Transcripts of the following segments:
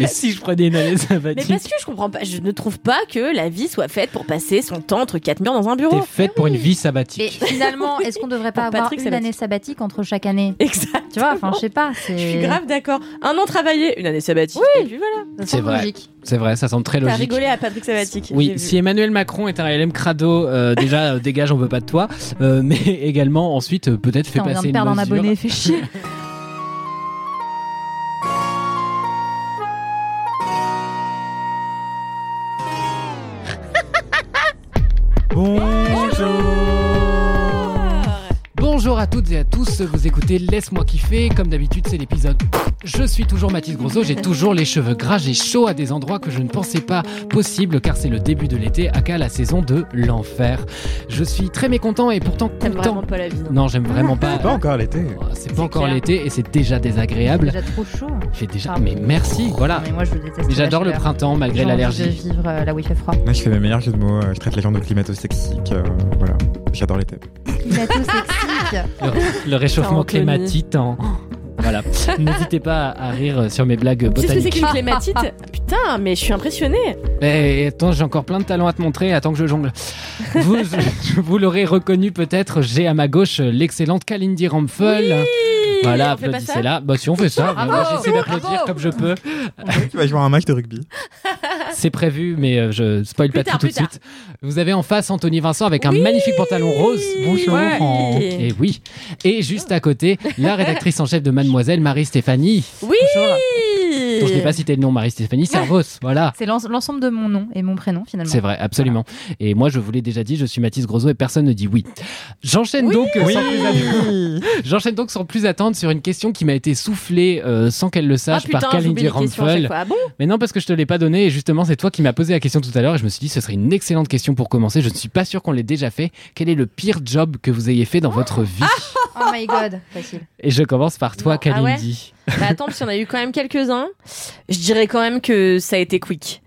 Et si je prenais une année Mais sabbatique parce que je comprends pas, je ne trouve pas que la vie soit faite pour passer son temps entre quatre murs dans un bureau. T'es faite pour une vie Mais sabbatique. finalement, est-ce qu'on devrait pas avoir Patrick une sabbatique. année sabbatique entre chaque année? Exact. Tu vois, enfin, je sais pas. c'est- Je suis grave d'accord. Un an travaillé, une année sabbatique. Et puis voilà. C'est vrai. C'est vrai, ça semble très T'as logique. rigolé à Patrick Sabbatique. Oui, si Emmanuel Macron est un LM crado, euh, déjà euh, dégage, on veut pas de toi, Euh, mais également ensuite peut-être fait Putain, on vient passer de perdre un abonné, fait chier. Bonjour à toutes et à tous, vous écoutez Laisse-moi kiffer, comme d'habitude c'est l'épisode. Je suis toujours Mathis Grosso, j'ai toujours les cheveux gras, j'ai chaud à des endroits que je ne pensais pas possible car c'est le début de l'été, aka la saison de l'enfer. Je suis très mécontent et pourtant T'aimes content. vraiment pas la vie. non Non, j'aime vraiment pas. Pas encore l'été. Oh, C'est pas encore l'été et c'est déjà désagréable. Déjà trop chaud. Fait déjà. Pardon. Mais merci, voilà. Mais moi, je déteste. Mais j'adore le printemps malgré J'ai l'allergie. de vivre euh, là où il fait froid. Moi, je fais mes meilleurs jeux de mots. euh, Je traite les gens de climato-sexiques. euh, voilà. J'adore l'été. Climato sexique. Le, le réchauffement climatique. en- Voilà. N'hésitez pas à rire sur mes blagues Tu sais ce que c'est botaniques. qu'une clématite Putain, mais je suis impressionnée. Eh, attends, j'ai encore plein de talents à te montrer. Attends que je jongle. Vous, vous l'aurez reconnu peut-être. J'ai à ma gauche l'excellente Kalindi Ramphel. Voilà, on fait pas ça applaudissez-la. Bah si on fait ça, Bravo, moi j'essaie d'applaudir comme je peux. tu vas jouer un match de rugby. C'est prévu, mais euh, je spoil Plus pas tard, tout, tout de suite. Vous avez en face Anthony Vincent avec un magnifique pantalon rose. Bonjour. Ouais. Et oui. Et juste à côté, la rédactrice en chef de Mademoiselle, Marie-Stéphanie. Oui dont je n'ai pas cité le nom, Marie-Stéphanie Servos. Voilà. C'est l'en- l'ensemble de mon nom et mon prénom finalement. C'est vrai, absolument. Et moi, je vous l'ai déjà dit, je suis Mathis Grosso et personne ne dit oui. J'enchaîne donc, euh, sans plus attendre- J'enchaîne donc sans plus attendre sur une question qui m'a été soufflée euh, sans qu'elle le Ah sache putain, par Kalindi fois. Ah bon? Mais non, parce que je te l'ai pas donné et justement, c'est toi qui m'as posé la question tout à l'heure et je me suis dit, ce serait une excellente question pour commencer. Je ne suis pas sûr qu'on l'ait déjà fait. Quel est le pire job que vous ayez fait dans votre vie? Oh my god, facile. Et je commence par toi, Non, ah ouais Kalindi. Bah attends, parce qu'il y en a eu quand même quelques-uns. Je dirais quand même que ça a été quick.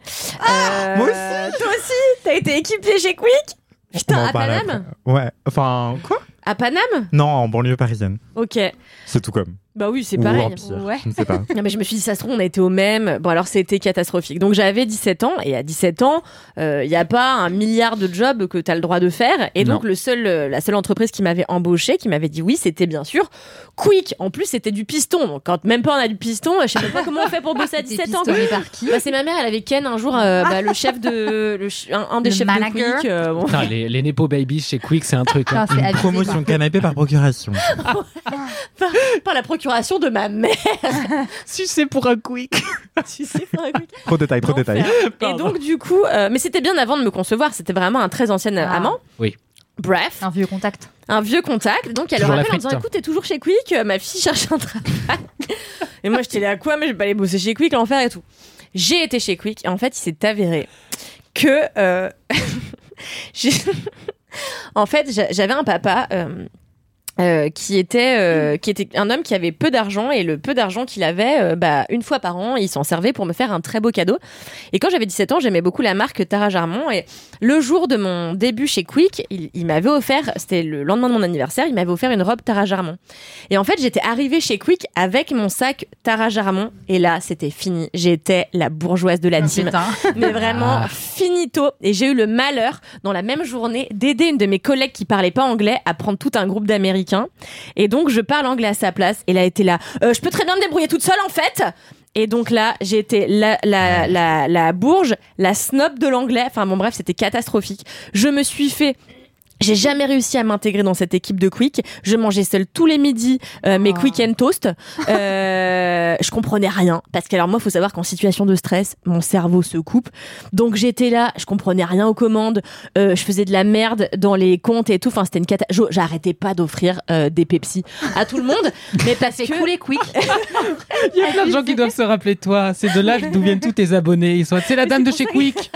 Euh, moi aussi. Toi aussi T'as été équipé chez Quick Putain, à Paname. Ouais. Enfin, quoi? À Paname? Non, en banlieue parisienne. Ok. C'est tout comme. Bah oui, c'est pareil. Ouais. Je ne sais pas. Non mais je me suis dit ça se trouve on a été au même. Bon alors c'était catastrophique. Donc j'avais 17 ans et à 17 ans, il n'y a pas un milliard de jobs que tu as le droit de faire et donc le seul euh, la seule entreprise qui m'avait embauché, qui m'avait dit oui, c'était bien sûr Quick. En plus c'était du piston. Donc quand même pas on a du piston, je sais même pas comment on fait pour bosser à T'es 17 ans. par qui Bah, c'est ma mère, elle avait Ken un jour, euh, bah, le chef de, le ch- un, un des Le chefs manager. de Quick. euh, bon. Putain, les, les Nepo Babies chez Quick, c'est un truc. hein. Une abusé, promotion quoi. canapé par procuration. par la procuration de ma mère. Si c'est pour un Quick. sais, pour un Quick. Trop de détails, trop de détails. Et donc du coup, euh, mais c'était bien avant de me concevoir. C'était vraiment un très ancien Ah. amant. Oui. Bref, Un vieux contact. un vieux contact. Donc elle le Toujours la rappelle en disant écoute, t'es toujours chez Quick, euh, ma fille cherche un travail. et moi j'étais là à quoi Mais je vais pas aller bosser chez Quick, l'enfer et tout. J'ai été chez Quick et en fait il s'est avéré que euh, en fait j'a- j'avais un papa. euh, euh, qui était euh, qui était un homme qui avait peu d'argent et le peu d'argent qu'il avait euh, bah une fois par an il s'en servait pour me faire un très beau cadeau. Et quand j'avais 17 ans j'aimais beaucoup la marque Tara Jarmon et le jour de mon début chez Quick il, il m'avait offert c'était le lendemain de mon anniversaire il m'avait offert une robe Tara Jarmon et en fait j'étais arrivée chez Quick avec mon sac Tara Jarmon et là c'était fini j'étais la bourgeoise de la Oh, team putain. mais vraiment Ah. finito. Et j'ai eu le malheur, dans la même journée, d'aider une de mes collègues qui parlait pas anglais à prendre tout un groupe d'Américains. Et donc, je parle anglais à sa place. Et là, elle était là. Euh, je peux très bien me débrouiller toute seule, en fait? Et donc là, j'ai été la, la, la, la bourge, la snob de l'anglais. Enfin bon, bref, c'était catastrophique. Je me suis fait j'ai jamais réussi à m'intégrer dans cette équipe de Quick. Je mangeais seule tous les midis euh, mes Oh. Quick and Toast. Euh, je comprenais rien parce que alors moi, faut savoir qu'en situation de stress, mon cerveau se coupe. Donc j'étais là, je comprenais rien aux commandes, euh, je faisais de la merde dans les comptes et tout. Enfin, c'était une cata. J'arrêtais pas d'offrir euh, des Pepsi à tout le monde, mais parce C'est que couler quick. Il y a plein de gens qui doivent se rappeler de toi. C'est de là d'où viennent tous tes abonnés. Ils sont. C'est la dame de chez Quick.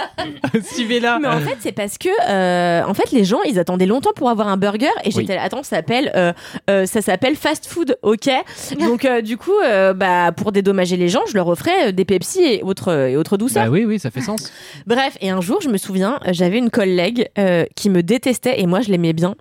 Suivez-la. Mais en fait, c'est parce que, euh, en fait, les gens, ils attendaient longtemps pour avoir un burger et j'étais là, attends, ça s'appelle, euh, euh, ça s'appelle fast food, ok. Donc, euh, du coup, euh, bah, pour dédommager les gens, je leur offrais des Pepsi et autres, et autres douceurs. Bah oui, oui, ça fait sens. Bref, et un jour, je me souviens, j'avais une collègue euh, qui me détestait et moi, je l'aimais bien.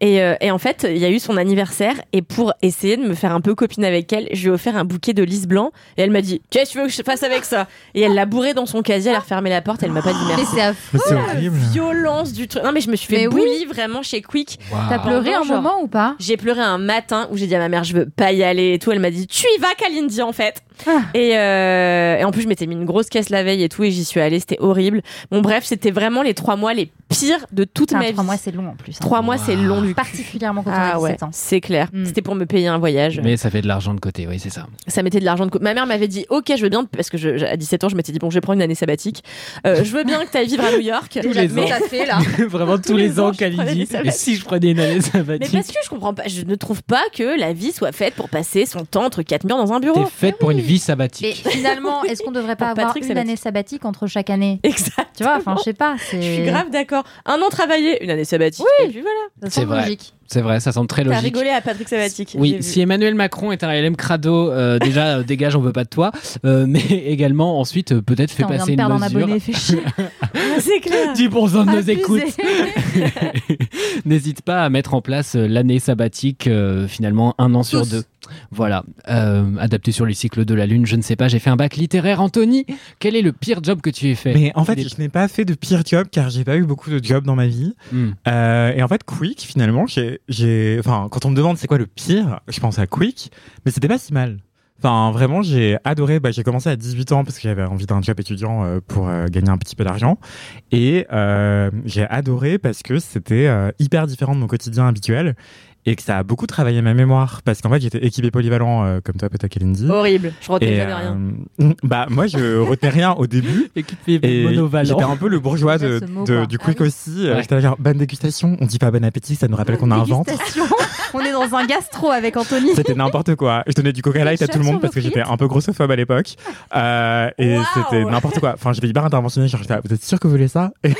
Et, euh, et en fait, il y a eu son anniversaire et pour essayer de me faire un peu copine avec elle, je lui ai offert un bouquet de lys blanc et elle m'a dit Qu'est-ce que tu veux que je fasse avec ça? Et elle l'a bourré dans son casier, elle a refermé la porte, elle m'a pas dit Mais merci. c'est affreux. Mais c'est horrible. Violence du truc. Non, mais je me suis fait Mais oui. Vraiment chez Quick. T'as pleuré un moment ou pas J'ai pleuré un matin où j'ai dit à ma mère, je veux pas y aller et tout. Elle m'a dit, tu y vas, Kalindi, en fait. Ah. Et, euh, et en plus, je m'étais mis une grosse caisse la veille et tout, et j'y suis allée. C'était horrible. Bon, bref, c'était vraiment les trois mois les pires de toute ma vie. Trois mois, c'est long en plus. hein. Trois mois, c'est long du cul. Particulièrement quand on Ah a ouais, 17 ans. c'est clair. Mm. C'était pour me payer un voyage. Mais ça fait de l'argent de côté, oui, c'est ça. Ça mettait de l'argent de côté. Ma mère m'avait dit, ok, je veux bien, parce que je, je- à 17 ans, je m'étais dit, bon, je vais prendre une année sabbatique. Euh, je veux bien que tu ailles vivre à New York. Tous les mais, ans. Ça fait là. Vraiment tous, Tous les, les ans, ans, Et si je prenais une année mais sabbatique parce que je comprends pas, je ne trouve pas que la vie soit faite pour passer son temps entre quatre murs dans un T'es bureau. faite pour une vie Mais sabbatique. finalement, est-ce qu'on devrait pas avoir Patrick une sabbatique. année sabbatique entre chaque année? Exact. Tu vois, enfin, je sais pas. Je suis C'est grave d'accord. Un an travaillé, une année sabbatique. Et puis voilà. C'est logique. C'est vrai, ça semble très T'as logique. rigolé à Patrick j'ai Oui, si Emmanuel Macron est un LM crado, euh, déjà euh, dégage, on veut pas de toi. Euh, mais également ensuite euh, peut-être fait passer une mesure. abonné, fait chier. Ah, c'est clair. 10% de nos écoutes. N'hésite pas à mettre en place euh, l'année sabbatique, euh, finalement un an sur deux. Voilà, euh, adapté sur les cycles de la Lune, je ne sais pas, j'ai fait un bac littéraire. Anthony, quel est le pire job que tu aies fait? Mais en fait, je n'ai pas fait de pire job car j'ai pas eu beaucoup de jobs dans ma vie. Hmm. Euh, et en fait, Quick, finalement, j'ai, j'ai, enfin, quand on me demande c'est quoi le pire, je pense à Quick, mais c'était pas si mal. Enfin, vraiment, j'ai adoré. Bah, j'ai commencé à 18 ans parce que j'avais envie d'un job étudiant euh, pour euh, gagner un petit peu d'argent. Et euh, j'ai adoré parce que c'était hyper différent de mon quotidien habituel et que ça a beaucoup travaillé ma mémoire parce qu'en fait, j'étais équipé polyvalent euh, comme toi, peut-être, Kalindi. Horrible. Je retenais Et jamais rien. euh, bah, moi, je retenais rien au début. Équipé Et monovalent. j'étais un peu le bourgeois de, mot, du Ah quick oui. aussi. Euh, Ouais. J'étais genre, bonne dégustation. On dit pas bon appétit, ça nous rappelle qu'on a un ventre. Dégustation. On est dans un gastro avec Anthony. C'était n'importe quoi. Je donnais du coca light à tout le monde parce que j'étais un peu grossophobe à l'époque. Euh, et c'était n'importe quoi. Enfin, j'étais hyper interventionnel. Genre, vous êtes sûr que vous voulez ça? Et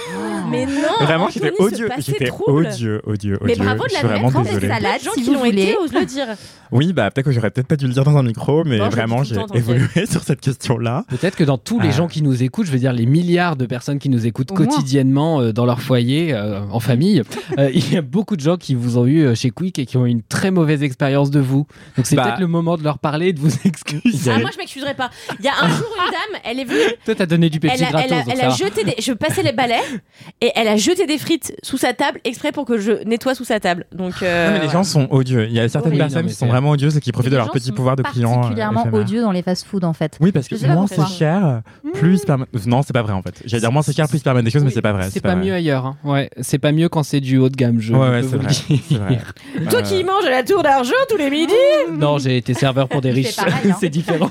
Mais non. Vraiment, j'étais odieux. J'étais odieux, odieux, odieux. Mais bravo de l'admettre, vraiment désolé. Salade, gens si qui vous l'ont été, voulez. ose le dire. Oui, bah peut-être que j'aurais peut-être pas dû le dire dans un micro, mais Non, vraiment, j'ai évolué sur cette question-là. Peut-être que dans tous les Ah. gens qui nous écoutent, je veux dire les milliards de personnes qui nous écoutent Au quotidiennement euh, dans leur foyer, euh, en famille, euh, il y a beaucoup de gens qui vous ont eu euh, chez Quick et qui ont eu une très mauvaise expérience de vous. Donc c'est Bah. peut-être le moment de leur parler et de vous excuser. Ah, moi, je m'excuserai pas. Il y a un jour, une dame, elle est venue, Toi, t'as donné du elle Pepsi a, gratos. elle a- donc elle ça a jeté des. Je passais les balais et elle a jeté des frites sous sa table exprès pour que je nettoie sous sa table. Donc. euh, Non, mais les voilà. gens sont odieux. Il y a certaines Oui, personnes qui sont vraiment odieuses et qui profitent de leur petit pouvoir de client. euh, Particulièrement odieux dans les fast-food en fait. Oui, parce que moins c'est cher, plus ils permettent- Non, c'est pas vrai en fait. J'allais dire moins c'est cher, plus ils permettent des choses, mais c'est pas vrai. C'est pas, vrai. mieux ailleurs. hein. Ouais, c'est pas mieux quand c'est du haut de gamme. Je Ouais, ouais, peux le vrai. dire. Toi Euh, qui manges à la tour d'argent tous les midis Non, j'ai été serveur pour des riches. hein. c'est différent.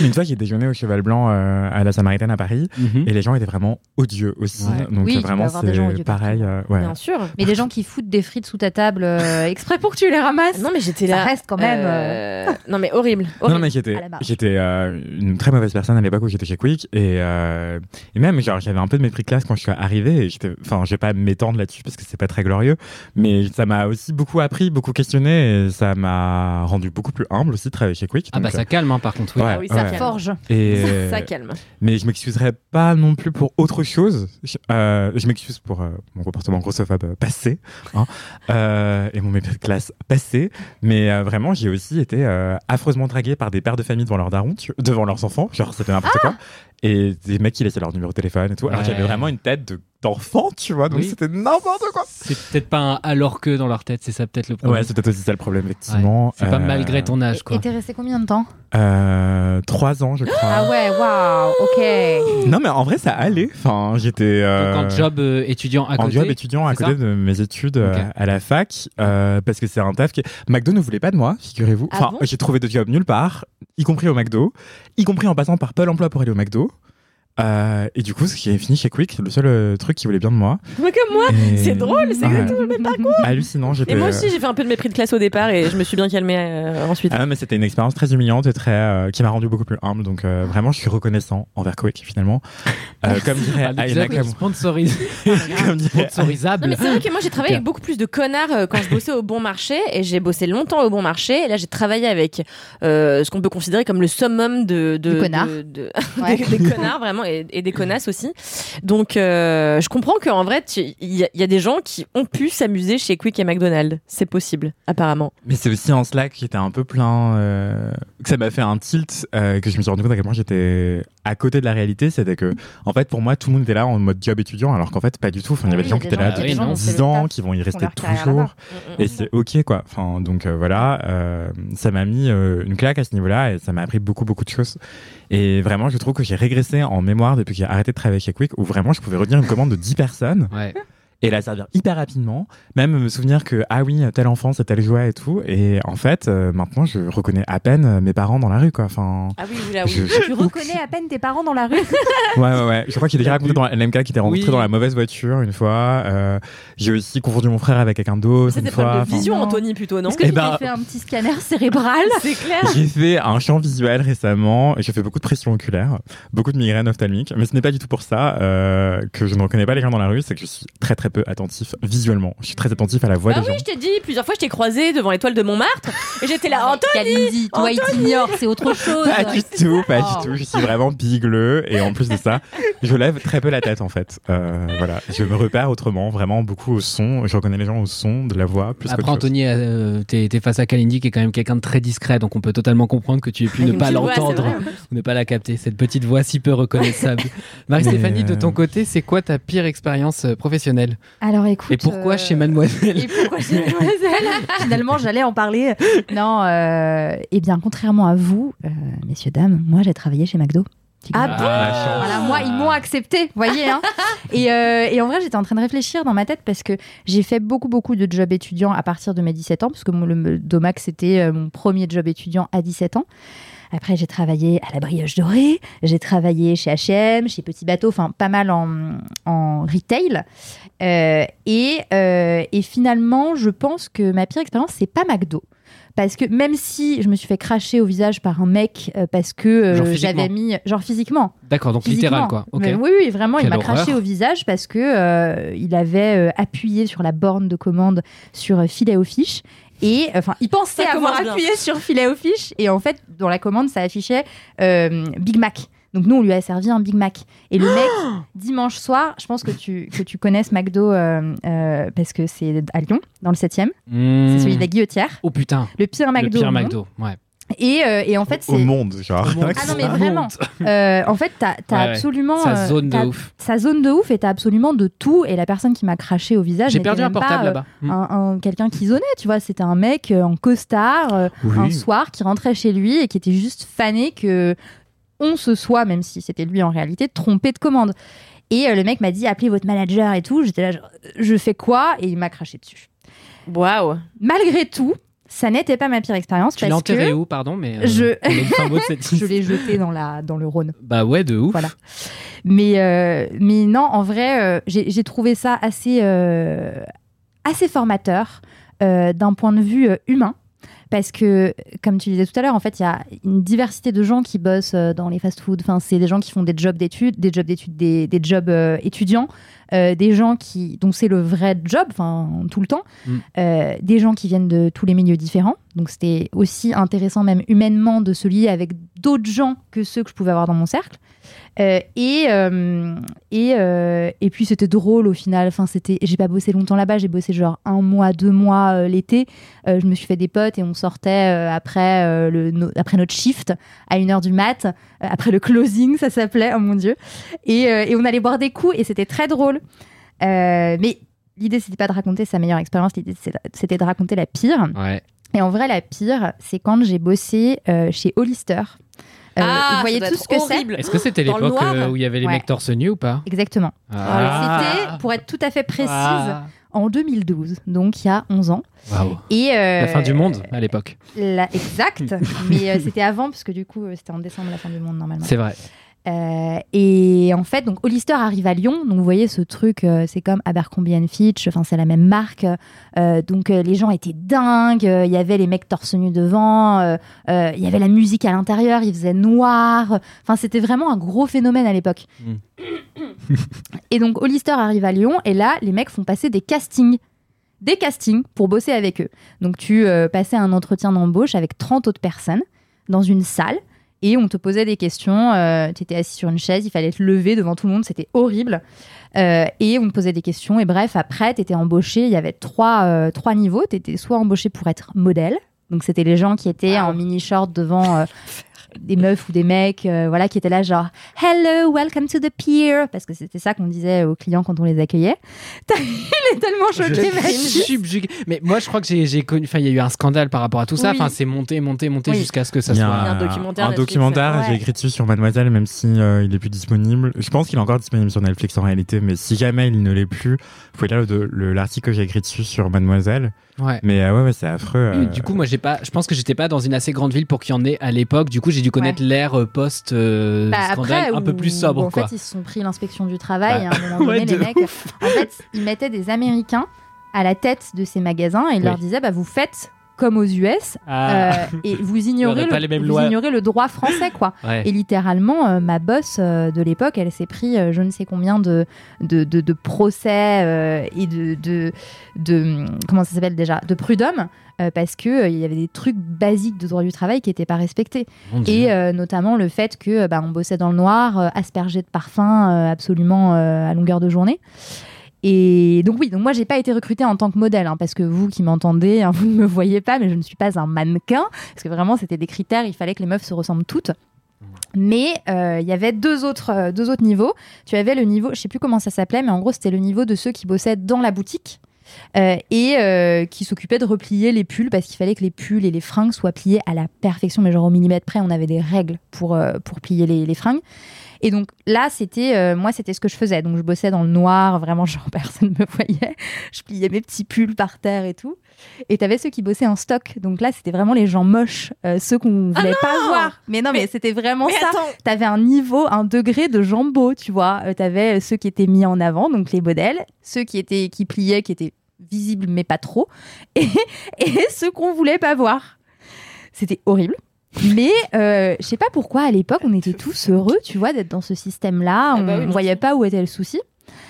Une fois, j'ai déjeuné au Cheval Blanc euh, à la Samaritaine à Paris, Mhm. et les gens étaient vraiment odieux aussi. Ouais. Donc Oui, vraiment, des c'est pareil. euh, ouais. Bien sûr. Mais les gens qui foutent des frites sous ta table euh, exprès pour que tu les ramasses. Non, mais j'étais Ça là. reste quand même, euh, Non, mais horrible. Non, mais j'étais, j'étais euh, une très mauvaise personne à l'époque où j'étais chez Quick et, euh, et même genre j'avais un peu de mépris de classe quand je suis arrivé et j'étais, enfin je vais pas m'étendre là-dessus parce que c'est pas très glorieux, mais ça m'a aussi beaucoup appris, beaucoup questionné et ça m'a rendu beaucoup plus humble aussi de travailler chez Quick. Ah bah ça calme hein, par contre. Oui. Ouais, Ah oui, ça. Forge. Et, Ça calme. mais je m'excuserai pas non plus pour autre chose. Je, euh, je m'excuse pour euh, mon comportement grossophobe passé hein, euh, et mon mépris de classe passé. Mais vraiment, j'ai aussi été affreusement dragué par des pères de famille devant leurs darons, devant leurs enfants. Genre, c'était n'importe quoi. Et des mecs qui laissaient leur numéro de téléphone et tout. Alors, Ouais. j'avais vraiment une tête de- d'enfant, tu vois. Donc, Oui. c'était n'importe quoi. C'est peut-être pas un alors que dans leur tête, c'est ça peut-être le problème. Ouais, c'était peut-être aussi ça le problème, effectivement. C'est pas Euh, malgré ton âge Et quoi. t'es resté combien de temps? Euh, trois ans, je crois. Ah ouais, waouh, ok. Non, mais en vrai, ça allait. Enfin, j'étais. euh, Donc en job euh, étudiant à en côté. job étudiant à c'est côté de mes études euh, à la fac euh, parce que c'est un taf qui McDo ne voulait pas de moi figurez-vous Ah enfin bon? j'ai trouvé de job nulle part y compris au McDo, y compris en passant par Pôle emploi pour aller au McDo. Euh, et du coup, ce qui est fini chez Quick, c'est le seul euh, truc qui voulait bien de moi. Mais comme moi, Et- c'est drôle, c'est Ouais. exactement le même parcours. Hallucinant, j'étais. Et moi aussi, j'ai fait un peu de mépris de classe au départ et je me suis bien calmée euh, ensuite. Ah, mais c'était une expérience très humiliante et très euh, qui m'a rendu beaucoup plus humble. Donc euh, vraiment, je suis reconnaissant envers Quick finalement. Euh, comme dirait Ayana Non, Sponsorisable. mais c'est vrai que moi j'ai travaillé avec beaucoup plus de connards euh, quand je bossais au bon marché et j'ai bossé longtemps au bon marché et là j'ai travaillé avec euh, ce qu'on peut considérer comme le summum de, de, de- de- Ouais. des, des connards vraiment et, des connasses aussi. Donc euh, je comprends qu'en vrai tu- il y, a- il y a des gens qui ont pu s'amuser chez Quick et McDonald's. C'est possible apparemment. Mais c'est aussi en Slack qui était un peu plein, euh, que ça m'a fait un tilt, euh, que je me suis rendu compte à quel point j'étais à côté de la réalité. C'était que, en fait, pour moi, tout le monde était là en mode job étudiant, alors qu'en fait, pas du tout. Enfin, il y Ah avait oui, des gens qui y a étaient des là depuis il y a des gens qui 10 font le ans, qui vont y rester toujours. là-bas. Et c'est ok, quoi. Enfin, donc euh, voilà, euh, ça m'a mis euh, une claque à ce niveau-là et ça m'a appris beaucoup, beaucoup de choses. Et vraiment, je trouve que j'ai régressé en mémoire depuis que j'ai arrêté de travailler chez Quick, où vraiment, je pouvais redire une commande de 10 personnes Ouais. Et la servir hyper rapidement, même me souvenir que ah oui tel enfant c'est tel jouet et tout. Et en fait euh, maintenant je reconnais à peine euh, mes parents dans la rue quoi. Enfin Ah oui, oui, là, oui. je, je- Tu reconnais à peine tes parents dans la rue. ouais ouais ouais. Je crois qu'il est déjà raconté dans LMK qui était rencontré Oui. dans la mauvaise voiture une fois. Euh, j'ai aussi confondu mon frère avec quelqu'un d'autre C'est une des problèmes fois. de vision, enfin- Anthony, plutôt, non Est-ce que Eh tu ben- t'es fait un petit scanner cérébral. C'est clair. J'ai fait un champ visuel récemment et j'ai fait beaucoup de pression oculaire, beaucoup de migraines ophtalmiques, mais ce n'est pas du tout pour ça euh, que je ne reconnais pas les gens dans la rue, c'est que je suis très très peu attentif visuellement. Je suis très attentif à la voix Ah des oui, gens. je t'ai dit plusieurs fois, je t'ai croisé devant l'étoile de Montmartre et j'étais là, Anthony Kalindi, toi, il t'ignore, c'est autre chose. Pas du tout, pas Oh. du tout. Je suis vraiment bigleux et en plus de ça, je lève très peu la tête en fait. Euh, voilà, je me repère autrement, vraiment beaucoup au son. Je reconnais les gens au son de la voix plus Après. Anthony, euh, t'es t'es face à Kalindi qui est quand même quelqu'un de très discret, donc on peut totalement comprendre que tu aies pu ne pas l'entendre ne pas la capter. Cette petite voix si peu reconnaissable. Marie-Stéphanie, de ton euh, côté, c'est quoi ta pire expérience euh, professionnelle? Alors écoute. Et pourquoi euh, chez Mademoiselle Et pourquoi chez Mademoiselle Finalement, j'allais en parler. Non, euh, eh bien, contrairement à vous, euh, messieurs, dames, moi, j'ai travaillé chez McDo. Ah Ah, bon chance. Voilà, moi, ils m'ont accepté, voyez. Hein. et, euh, et en vrai, j'étais en train de réfléchir dans ma tête parce que j'ai fait beaucoup, beaucoup de jobs étudiants à partir de mes 17 ans, parce que mon, le Domac, c'était mon premier job étudiant à 17 ans. Après, j'ai travaillé à la Brioche Dorée, j'ai travaillé chez H&M, chez Petit Bateau, enfin pas mal en, en retail. Euh, et, euh, et finalement, je pense que ma pire expérience, c'est pas McDo. Parce que même si je me suis fait cracher au visage par un mec euh, parce que euh, j'avais mis genre physiquement D'accord, donc physiquement. littéral quoi. Mais oui, oui, vraiment, il m'a craché au visage parce que euh, il avait euh, appuyé sur la borne de commande sur euh, filet aux fiches. Et enfin, il pensait avoir appuyé sur filet aux fiches. Et en fait, dans la commande, ça affichait euh, Big Mac. Donc nous, on lui a servi un Big Mac. Et le mec, dimanche soir, je pense que tu, que tu connais ce McDo euh, euh, parce que c'est à Lyon, dans le 7e. Mmh. C'est celui de la Guillotière. Oh putain, Le pire McDo. le pire. McDo. Ouais. Et, euh, et en fait, Au c'est. monde, genre. Au monde. Ah non, mais vraiment. Euh, en fait, t'as Ouais, ouais. absolument. Sa euh, zone de ouf. sa zone de ouf et t'as absolument de tout. Et la personne qui m'a craché au visage, J'ai perdu un portable là-bas. Mmh. Un, un- quelqu'un qui zonnait, tu vois, c'était un mec en costard euh, Oui. un soir qui rentrait chez lui et qui était juste fané que on se soit, même si c'était lui en réalité, trompé de commande. Et euh, le mec m'a dit appelez votre manager et tout. J'étais là, genre, je fais quoi? Et il m'a craché dessus. Waouh. Malgré tout, ça n'était pas ma pire expérience Tu l'as parce enterré que où, pardon, mais euh, je- l'ai jeté dans, la, dans le Rhône. Bah ouais, de ouf. Voilà. Mais, euh, mais non, en vrai, euh, j'ai j'ai trouvé ça assez, euh, assez formateur euh, d'un point de vue euh, humain. Parce que, comme tu disais tout à l'heure, en fait, il y a une diversité de gens qui bossent euh, dans les fast-foods. Enfin, c'est des gens qui font des jobs d'études, des jobs d'études, des, des jobs euh, étudiants, euh, des gens qui, dont c'est le vrai job, enfin, tout le temps, Mm. euh, des gens qui viennent de tous les milieux différents. Donc, c'était aussi intéressant, même humainement, de se lier avec d'autres gens que ceux que je pouvais avoir dans mon cercle. Euh, et, euh, et, euh, et puis c'était drôle au final. Enfin, c'était, j'ai pas bossé longtemps là-bas. J'ai bossé genre un mois, deux mois l'été. Je me suis fait des potes et on sortait après le, no- après notre shift à 1h du mat, après le closing, ça s'appelait. Oh mon dieu. Et, et on allait boire des coups et c'était très drôle. Mais l'idée c'était pas de raconter sa meilleure expérience. L'idée c'était de raconter la pire. Ouais. Et en vrai, la pire, c'est quand j'ai bossé euh, chez Hollister. Euh, Ah, vous ça voyez tout ce que c'est. Est-ce que c'était l'époque euh, où il y avait les Ouais. mecs torse nu ou pas Exactement. Ah. C'était, pour être tout à fait précise, Ah. en 2012, donc il y a 11 ans. Waouh. Et, euh, La fin du monde à l'époque. Exact, mais euh, c'était avant, parce que du coup, c'était en décembre la fin du monde normalement. C'est vrai. Euh, et en fait, donc Hollister arrive à Lyon. Donc vous voyez ce truc, euh, c'est comme Abercrombie Fitch. Enfin, c'est la même marque. Euh, donc les gens étaient dingues. Il y avait les mecs torse nu devant. Il y avait la musique à l'intérieur. Il faisait noir. Enfin, c'était vraiment un gros phénomène à l'époque. et donc Hollister arrive à Lyon. Et là, les mecs font passer des castings. Des castings pour bosser avec eux. Donc tu passais un entretien d'embauche avec 30 autres personnes dans une salle et on te posait des questions. tu étais assis sur une chaise, il fallait te lever devant tout le monde, c'était horrible. Euh, et on te posait des questions. Et bref, après, tu étais embauché. Il y avait trois, euh, trois niveaux. Tu étais soit embauché pour être modèle. Donc, c'était les gens qui étaient en mini-short devant euh, des meufs ou des mecs, euh, voilà, qui étaient là, genre Hello, welcome to the pier. Parce que c'était ça qu'on disait aux clients quand on les accueillait. Il est tellement choqué, subjugué. Mais moi, je crois que j'ai connu. Enfin, il y a eu un scandale par rapport à tout ça. Oui. Enfin, c'est monté, monté, monté Oui. jusqu'à ce que ça Il y a soit. Un documentaire un Netflix, documentaire, ouais. j'ai écrit dessus sur Mademoiselle, même si euh, il est plus disponible. Je pense qu'il est encore disponible sur Netflix en réalité, mais si jamais il ne l'est plus, vous pouvez lire le- le- l'article que j'ai écrit dessus sur Mademoiselle. Ouais. Mais euh, ouais, ouais, c'est affreux. euh, Du coup, moi, j'ai pas. Je pense que j'étais pas dans une assez grande ville pour qu'il y en ait à l'époque. Du coup, j'ai dû connaître l'ère euh, post euh, Bah, scandale après, un peu plus sobre, en quoi. fait, ils se sont pris l'inspection du travail. Bah, et à un moment donné, ouais, les de mecs, en fait, ils mettaient des Américains à la tête de ces magasins et ils Oui. leur disaient bah, vous faites comme aux US Ah. euh, et vous ignorez, le, les mêmes vous lois. ignorez le droit français quoi. Ouais. Et littéralement, euh, ma boss euh, de l'époque, elle s'est pris je ne sais combien de, de, de- de procès et de, de, de- Comment ça s'appelle déjà De prud'homme, parce qu'il il y avait des trucs basiques de droit du travail qui n'étaient pas respectés. Mon. Et notamment le fait que bah, on bossait dans le noir, aspergé de parfum absolument à longueur de journée. Et donc oui, donc moi j'ai pas été recrutée en tant que modèle, hein, parce que vous qui m'entendez, hein, vous ne me voyez pas, mais je ne suis pas un mannequin, parce que vraiment c'était des critères, il fallait que les meufs se ressemblent toutes. Mais euh, il y avait deux autres, euh, deux autres niveaux. Tu avais le niveau, je sais plus comment ça s'appelait, mais en gros c'était le niveau de ceux qui bossaient dans la boutique. euh, et qui s'occupaient de replier les pulls parce qu'il fallait que les pulls et les fringues soient pliés à la perfection, mais genre au millimètre près, on avait des règles pour, pour plier les fringues. Et donc là, c'était euh, moi, c'était ce que je faisais. Donc je bossais dans le noir, vraiment genre personne me voyait. Je pliais mes petits pulls par terre et tout. Et t'avais ceux qui bossaient en stock. Donc là, c'était vraiment les gens moches, euh, ceux qu'on voulait pas voir. Mais non, mais, Mais- c'était vraiment Mais ça. T'avais un niveau, un degré de jambeau, tu vois. Euh, T'avais ceux qui étaient mis en avant, donc les modèles, ceux qui étaient qui pliaient, qui étaient visibles mais pas trop, et, et ceux qu'on voulait pas voir. C'était horrible. Mais euh, je sais pas pourquoi à l'époque on était tous heureux, tu vois, d'être dans ce système-là. Ah On, bah oui, voyait pas où était le souci.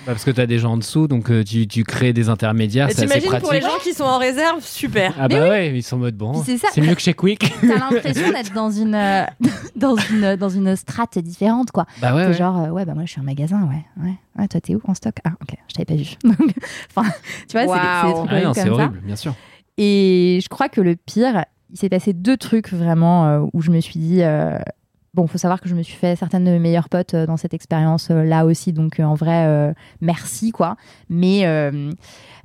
Bah, parce que t'as des gens en dessous, donc euh, tu, tu crées des intermédiaires, assez t'imagines pour les gens qui sont en réserve, super. Ah bah ouais, ils sont en mode bon. C'est ça. C'est mieux que chez Quick. T'as l'impression d'être dans une euh, dans une dans une strate différente, quoi. bah ouais. Ouais. genre euh, ouais bah moi je suis un magasin, ouais ouais. Ouais, toi t'es où en stock? Ah ok, je t'avais pas vu. Enfin, tu vois, c'est des- c'est des Waouh. trucs Ah non, comme c'est ça. horrible, bien sûr. Et je crois que le pire, il s'est passé deux trucs vraiment euh, où je me suis dit. euh, Bon, faut savoir que je me suis fait certaines de mes meilleures potes euh, dans cette expérience euh, là aussi, donc euh, en vrai, euh, merci quoi. Mais euh,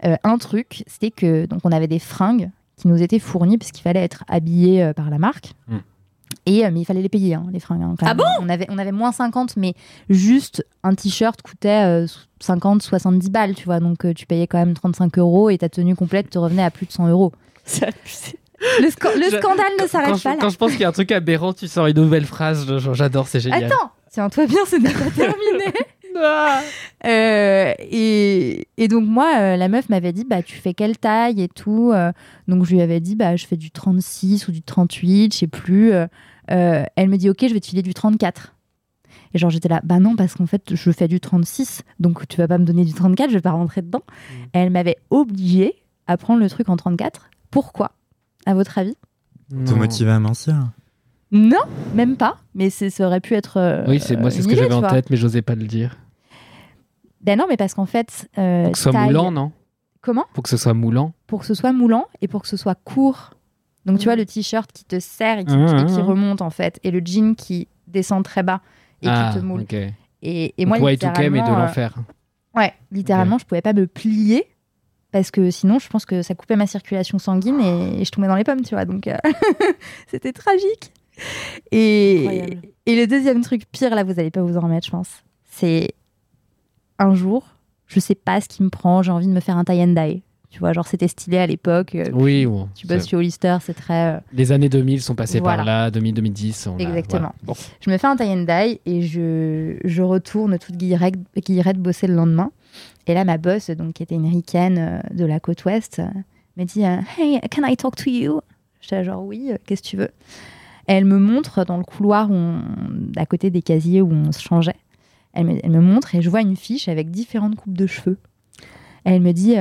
euh, un truc, c'était que donc on avait des fringues qui nous étaient fournies parce qu'il fallait être habillé euh, par la marque. Mm. Et euh, mais il fallait les payer hein, les fringues. hein, quand Ah même. bon? On avait on avait moins 50, mais juste un t-shirt coûtait euh, 50, 70 balles, tu vois. Donc euh, tu payais quand même 35 euros et ta tenue complète te revenait à plus de 100 euros. C'est abusé. Le, sca- le Je- scandale ne s'arrête pas là. quand je pense qu'il y a un truc aberrant, tu sors une nouvelle phrase. J'adore, c'est génial. Attends, tiens-toi bien, c'est pas terminé. Ah. Euh, et, et donc moi, euh, la meuf m'avait dit, bah tu fais quelle taille et tout. euh, donc je lui avais dit, bah je fais du 36 ou du 38, je sais plus. elle me dit, ok, je vais te filer du 34. Et genre j'étais là, bah non, parce qu'en fait je fais du 36, donc tu vas pas me donner du 34, je vais pas rentrer dedans. Et elle m'avait obligée à prendre le truc en 34. Pourquoi? À votre avis Te Non. motiver à mincir. Non, même pas. Mais c'est- ça aurait pu être. euh, Oui, c'est moi, c'est ce que j'avais en tête, mais j'osais pas le dire. Ben non, mais parce qu'en fait. euh, Faut que ce soit moulant, non? Comment? Faut que ce soit moulant. Pour que ce soit moulant et pour que ce soit court. Donc tu vois le t-shirt qui te serre et qui, Mmh, et qui mmh. remonte en fait, et le jean qui descend très bas et ah, qui te moule. ok. Et, et Et moi, moi, Y2K, mais de littéralement, euh, l'enfer. Ouais, littéralement, je pouvais pas me plier parce que sinon, je pense que ça coupait ma circulation sanguine et, et je tombais dans les pommes, tu vois. Donc, euh, c'était tragique. Et, Incroyable. et le deuxième truc pire, là, vous n'allez pas vous en remettre, je pense. C'est un jour, je sais pas ce qui me prend, j'ai envie de me faire un tie and dye. Tu vois, genre c'était stylé à l'époque. euh, Oui, bon, Tu bosses chez Hollister, c'est très. euh, Les années 2000 sont passées Voilà. par là, 2000-2010. on a- Exactement. voilà. Bon. Je me fais un tie and dye et je, je retourne toute guillerette, guillerette bosser le lendemain. Et là, ma boss, donc, qui était une ricaine euh, de la côte ouest, euh, me dit euh, Hey, can I talk to you? J'étais genre oui, qu'est-ce que tu veux? Elle me montre dans le couloir où à côté des casiers où on se changeait. Elle me, montre et je vois une fiche avec différentes coupes de cheveux. Elle me dit,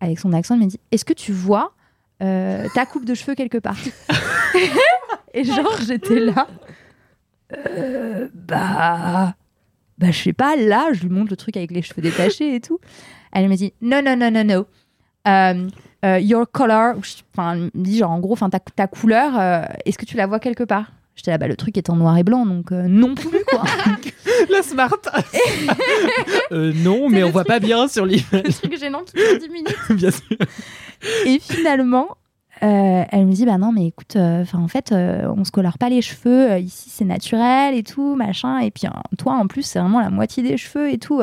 avec son accent, elle me dit Est-ce que tu vois ta coupe de cheveux quelque part? Et genre, j'étais là. Bah. Bah, je sais pas, là, je lui montre le truc avec les cheveux détachés et tout. Elle me dit Non, non, non, non, non. Um, uh, your color. Enfin, elle me dit genre, en gros, enfin, ta, ta couleur, euh, est-ce que tu la vois quelque part? J'étais là, bah, le truc est en noir et blanc, donc euh, non plus, quoi. La smart Euh, Non, mais on voit pas bien sur l'image. le truc gênant qui dure 10 minutes. bien sûr. Et finalement, euh, elle me dit bah non mais écoute, euh, en fait euh, on se colore pas les cheveux euh, ici c'est naturel et tout machin et puis euh, toi en plus c'est vraiment la moitié des cheveux et tout.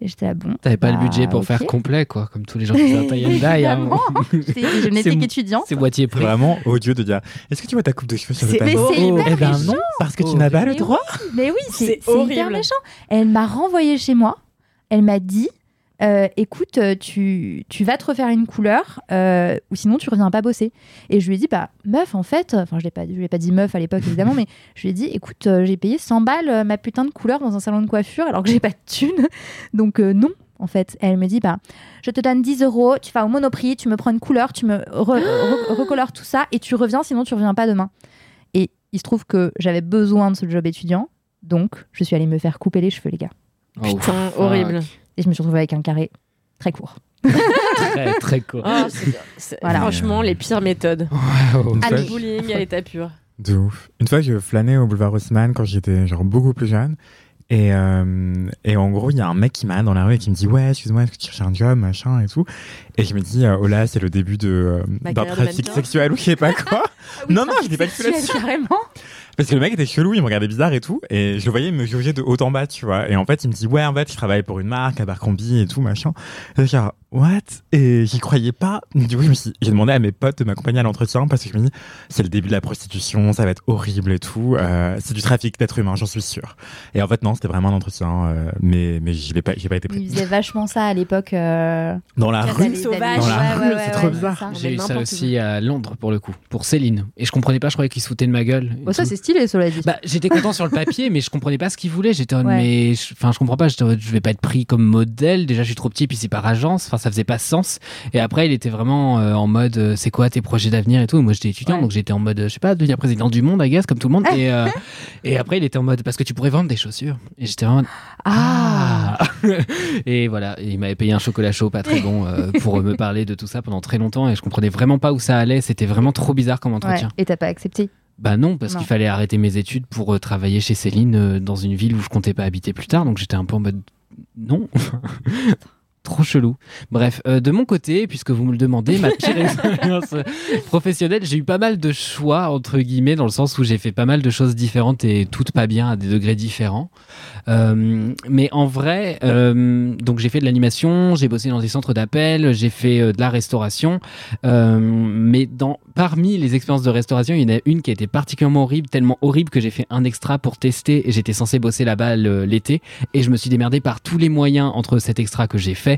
Et j'étais là bon. T'avais pas le bah, budget pour ok. faire complet, quoi, comme tous les gens qui font dye. hein. Je n'étais C'est- qu'étudiante. C'est moitié prix. vraiment odieux de dire Est-ce que tu vois ta coupe de cheveux sur le C'est- panneau Mais c'est Oh, hyper Eh ben méchant. non, parce que tu Oh. n'as pas le Mais droit. Mais oui, c'est C'est c'est hyper méchant. Elle m'a renvoyée chez moi. Elle m'a dit euh, écoute, euh, tu, tu vas te refaire une couleur euh, ou sinon tu reviens pas bosser. Et je lui ai dit bah meuf en fait, enfin je l'ai pas, je lui ai pas dit meuf à l'époque évidemment, mais je lui ai dit écoute, euh, j'ai payé 100 balles euh, ma putain de couleur dans un salon de coiffure alors que j'ai pas de thune, donc euh, non. En fait, elle me dit bah je te donne 10 euros, tu vas au Monoprix, tu me prends une couleur, tu me re- re- recolores tout ça et tu reviens sinon tu reviens pas demain. Et il se trouve que j'avais besoin de ce job étudiant, donc je suis allée me faire couper les cheveux les gars. Oh, Putain, fuck. horrible. Et je me suis retrouvée avec un carré très court. Très, très court. Oh, Voilà. Franchement, les pires méthodes. Wow. Ah, je- bullying à l'état pur. De ouf. Une fois, je flânais au boulevard Haussmann quand j'étais genre beaucoup plus jeune. Et, euh, et en gros, il y a un mec qui m'arrête dans la rue et qui me dit Ouais, excuse-moi, est-ce que tu cherches un job, machin et tout? Et je me dis euh, Oh là, c'est le début de, euh, Ma d'un de trafic sexuel ou je sais pas quoi. non, non, je n'ai pas du tout Sexuel, là-dessus. carrément. Parce que le mec était chelou, il me regardait bizarre et tout. Et je le voyais me juger de haut en bas, tu vois. Et en fait, il me dit Ouais, en fait, je travaille pour une marque, Abercrombie et tout, machin. Et je What? Et j'y croyais pas. Du coup, je j'ai demandé à mes potes de m'accompagner à l'entretien parce que je me dis C'est le début de la prostitution, ça va être horrible et tout. Euh, c'est du trafic d'êtres humains, j'en suis sûr. Et en fait, non, c'était vraiment un entretien. euh, mais mais j'y ai pas, j'ai pas été Il pris. faisait vachement ça à l'époque. euh, Dans la rue. sauvage. Dans la Ouais, rue, ouais, ouais, c'est ouais, trop ouais, bizarre. J'ai eu ça aussi à Londres pour le coup, pour Céline. Et je comprenais pas, je croyais qu'il se foutait de ma gueule. Bon, ça c'est stylé, cela dit. Bah, j'étais content sur le papier, mais je comprenais pas ce qu'il voulait. J'étais en mode, Ouais. mais je- enfin, je comprends pas. Mode, je vais pas être pris comme modèle. Déjà, je suis trop petit, puis c'est par agence. Enfin, ça faisait pas sens. Et après, il était vraiment euh, en mode, euh, c'est quoi tes projets d'avenir et tout. Et moi, j'étais étudiant, Ouais. donc j'étais en mode, euh, je sais pas, devenir président du monde, I guess, comme tout le monde. Et, euh, et après, il était en mode, parce que tu pourrais vendre des chaussures. Et j'étais vraiment, ah. et voilà. Et il m'avait payé un chocolat chaud, pas très bon, pour me parler de tout ça pendant très longtemps. Et je comprenais vraiment pas où ça allait. C'était vraiment trop bizarre comme Ouais, entretien. Et t'as pas accepté? Bah non, parce qu'il fallait arrêter mes études pour travailler chez Céline dans une ville où je comptais pas habiter plus tard, donc j'étais un peu en mode non. Trop chelou. Bref, euh, de mon côté, puisque vous me le demandez, ma pire expérience professionnelle, j'ai eu pas mal de choix, entre guillemets, dans le sens où j'ai fait pas mal de choses différentes et toutes pas bien à des degrés différents. Euh, mais en vrai, euh, donc j'ai fait de l'animation, j'ai bossé dans des centres d'appel, j'ai fait de la restauration. Mais dans, parmi les expériences de restauration, il y en a une qui a été particulièrement horrible, tellement horrible que j'ai fait un extra pour tester et j'étais censé bosser là-bas l'été et je me suis démerdé par tous les moyens entre cet extra que j'ai fait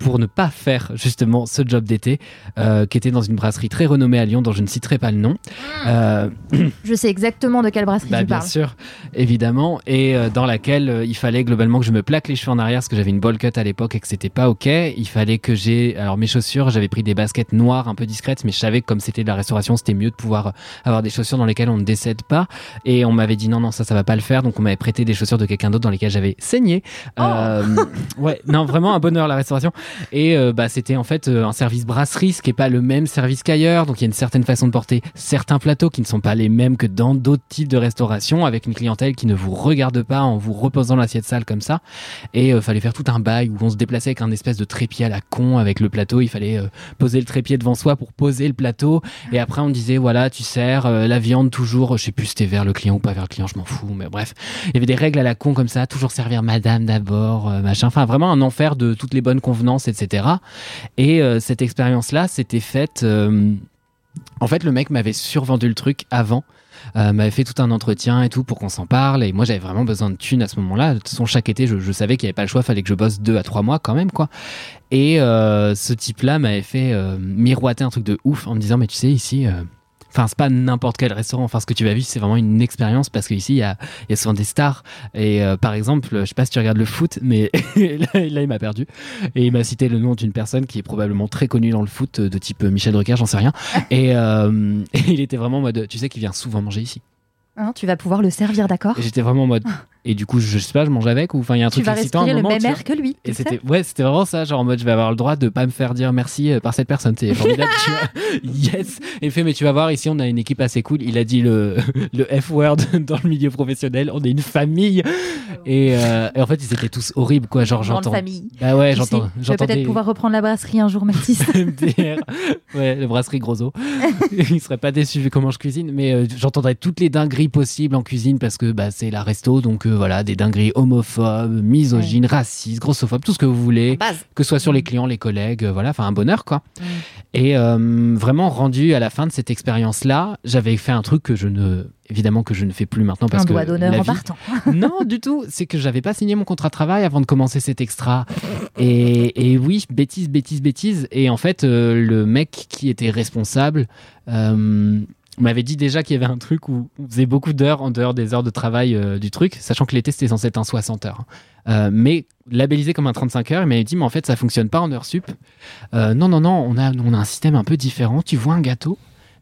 pour ne pas faire justement ce job d'été euh, qui était dans une brasserie très renommée à Lyon dont je ne citerai pas le nom. Euh, Je sais exactement de quelle brasserie bah, tu bien parles. sûr, évidemment, et euh, dans laquelle euh, il fallait globalement que je me plaque les cheveux en arrière parce que j'avais une bowl cut à l'époque et que c'était pas ok. Il fallait que j'ai, alors mes chaussures, j'avais pris des baskets noires un peu discrètes, mais je savais que comme c'était de la restauration, c'était mieux de pouvoir avoir des chaussures dans lesquelles on ne décède pas. Et on m'avait dit non, non, ça, ça va pas le faire, donc on m'avait prêté des chaussures de quelqu'un d'autre dans lesquelles j'avais saigné. Euh, ouais, non, vraiment un bonheur la restauration. Et euh, bah, c'était en fait euh, un service brasserie, ce qui est pas le même service qu'ailleurs. Donc il y a une certaine façon de porter certains plateaux qui ne sont pas les mêmes que dans d'autres types de restauration, avec une clientèle qui ne vous regarde pas en vous reposant l'assiette sale comme ça. Et euh, fallait faire tout un bail où on se déplaçait avec un espèce de trépied à la con avec le plateau. Il fallait euh, poser le trépied devant soi pour poser le plateau. Et après on disait voilà tu sers euh, la viande toujours, je sais plus si c'était vers le client ou pas vers le client, je m'en fous. Mais bref, il y avait des règles à la con comme ça, toujours servir madame d'abord, machin. Enfin vraiment un enfer de toutes les bonnes convenances, etc. Et euh, cette expérience-là, s'était faite. euh, en fait, le mec m'avait survendu le truc avant. euh, m'avait fait tout un entretien et tout pour qu'on s'en parle. Et moi, j'avais vraiment besoin de thunes à ce moment-là. De toute façon, chaque été, je, savais qu'il n'y avait pas le choix. Fallait que je bosse deux à trois mois quand même, quoi. Et ce type-là m'avait fait miroiter un truc de ouf en me disant, mais tu sais, ici. Enfin, c'est pas n'importe quel restaurant. Enfin, ce que tu vas vivre, c'est vraiment une expérience parce qu'ici, il y a, il y a souvent des stars. Et euh, par exemple, je sais pas si tu regardes le foot, mais là, là, il m'a perdu. Et il m'a cité le nom d'une personne qui est probablement très connue dans le foot, de type Michel Drucker, j'en sais rien. Et, euh, et il était vraiment en mode, tu sais qu'il vient souvent manger ici. Hein, tu vas pouvoir le servir, d'accord? Et j'étais vraiment en mode. Et du coup, je sais pas, je mange avec ou enfin, il y a un Tu truc vas excitant respirer le moment, même tu air que lui. tu Et c'était ouais, c'était vraiment ça, genre en mode je vais avoir le droit de pas me faire dire merci euh, par cette personne, c'est formidable, tu vois. Yes. Et fait mais tu vas voir ici on a une équipe assez cool. Il a dit le le F word dans le milieu professionnel, on est une famille. Et, euh, et en fait ils étaient tous horribles quoi, genre j'entends. famille. Bah ouais, Tu j'entends Je vais peut-être pouvoir reprendre la brasserie un jour, Mathis. MDR. Ouais, le brasserie Grosso. il serait pas déçu vu comment je cuisine, mais euh, j'entendrais toutes les dingueries possibles en cuisine parce que bah, c'est la resto, donc voilà, des dingueries homophobes, misogynes, racistes, grossophobes, tout ce que vous voulez, que ce soit sur les clients, les collègues, euh, voilà, enfin un bonheur quoi. Mm. Et euh, vraiment rendu à la fin de cette expérience-là, j'avais fait un truc que je ne, évidemment que je ne fais plus maintenant parce un que doigt d'honneur en partant. non, du tout. C'est que j'avais pas signé mon contrat de travail avant de commencer cet extra. Et, et oui, bêtise, bêtise, bêtise. Et en fait, euh, le mec qui était responsable euh, m'avait dit déjà qu'il y avait un truc où on faisait beaucoup d'heures en dehors des heures de travail euh, du truc, sachant que l'été c'était censé être un 60 heures. Euh, mais labellisé comme un 35 heures, il m'avait dit mais en fait ça fonctionne pas en heures sup. Euh, non, non, non, on a, on a un système un peu différent. Tu vois un gâteau?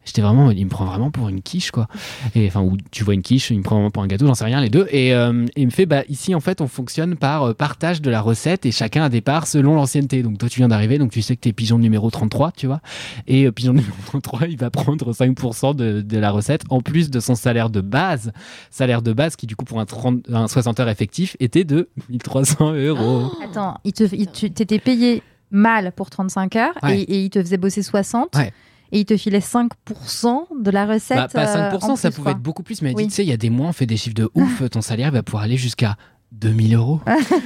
J'étais vraiment, il me prend vraiment pour une quiche, quoi. Et enfin, ou tu vois une quiche, il me prend vraiment pour un gâteau, j'en sais rien, les deux. Et euh, il me fait, bah ici en fait, on fonctionne par euh, partage de la recette et chacun a des parts selon l'ancienneté. Donc toi, tu viens d'arriver, donc tu sais que t'es pigeon numéro 33, tu vois. Et euh, pigeon numéro 33, il va prendre 5% de, de la recette en plus de son salaire de base. Salaire de base qui, du coup, pour un, 30, un 60 heures effectif, était de 1300 euros. Attends, il t'étais payé mal pour 35 heures Ouais. et, et il te faisait bosser 60 Ouais. Et il te filait 5% de la recette. Bah, pas euh, 5%, en ça plus, pouvait quoi. être beaucoup plus, mais elle Oui. dit, tu sais, il y a des mois, on fait des chiffres de ouf, ton salaire va pouvoir aller jusqu'à 2000 euros.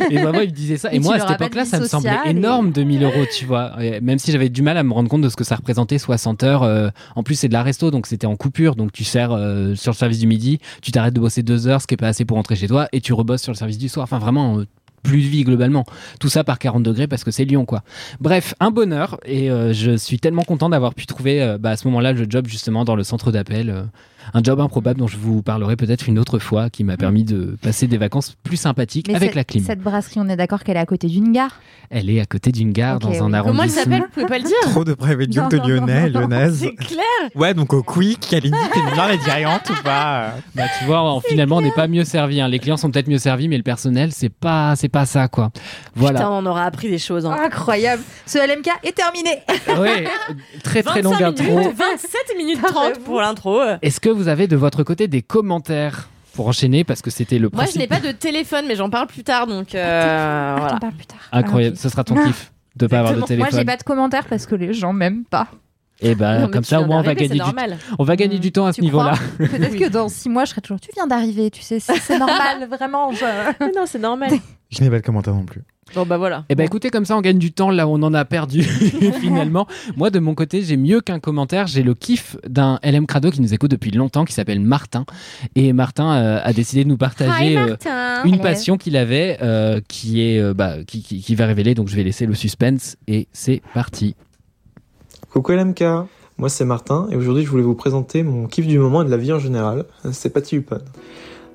et vraiment, il me disait ça. Et moi, à cette époque-là, ça me semblait et- énorme, 2000 euros, tu vois. Et même si j'avais du mal à me rendre compte de ce que ça représentait, 60 heures. euh, en plus, c'est de la resto, donc c'était en coupure. Donc tu sers euh, sur le service du midi, tu t'arrêtes de bosser deux heures, ce qui est pas assez pour rentrer chez toi, et tu rebosses sur le service du soir. Enfin, vraiment. euh, plus de vie globalement. Tout ça par 40 degrés parce que c'est Lyon quoi. Bref, un bonheur et euh, je suis tellement content d'avoir pu trouver euh, bah, à ce moment-là le job justement dans le centre d'appel. euh, un job improbable dont je vous parlerai peut-être une autre fois qui m'a permis de passer des vacances plus sympathiques Mais avec la clim. Cette brasserie, on est d'accord qu'elle est à côté d'une gare? Elle est à côté d'une gare dans un oui. arrondissement. Comment elle s'appelle? Vous pouvez pas le dire Trop de private joke de Lyonnais, lyonnaise. C'est clair Ouais, donc au Quick, Kalindi, t'es bien les dirigeantes ou pas Bah, tu vois, en- finalement, on n'est pas mieux servi. hein. Les clients sont peut-être mieux servis, mais le personnel, c'est pas, c'est pas ça, quoi. Voilà. Putain, on aura appris des choses. Hein. Incroyable. Ce LMK est terminé. Ouais, très très 25 longue minutes, intro. 27 minutes 30 pour l'intro. Est-ce que vous avez de votre côté des commentaires pour enchaîner parce que c'était le Moi, je principe n'ai pas de téléphone, mais j'en parle plus tard, donc euh, voilà. en parle plus tard. incroyable. Ah. Ce sera ton kiff de pas avoir de Moi, j'ai téléphone. pas de commentaires parce que les gens m'aiment pas. Et ben Non, mais comme ça, au moins, on va gagner c'est du, normal. on va gagner du temps à ce niveau-là. Peut-être que dans six mois, je serai toujours. Tu viens d'arriver, tu sais, c'est c'est normal, vraiment. je- non, c'est normal. Je n'ai pas de commentaire non plus. Bon, bah voilà. Eh ben écoutez, comme ça on gagne du temps là où on en a perdu finalement. Moi de mon côté, j'ai mieux qu'un commentaire, j'ai le kiff d'un LM Crado qui nous écoute depuis longtemps, qui s'appelle Martin. Et Martin euh, a décidé de nous partager euh, une Hello. passion qu'il avait, euh, qui est euh, bah, qui, qui- qui va révéler. Donc je vais laisser le suspense et c'est parti. Coucou LMK, moi c'est Martin et aujourd'hui je voulais vous présenter mon kiff du moment et de la vie en général, c'est Patty Lupone.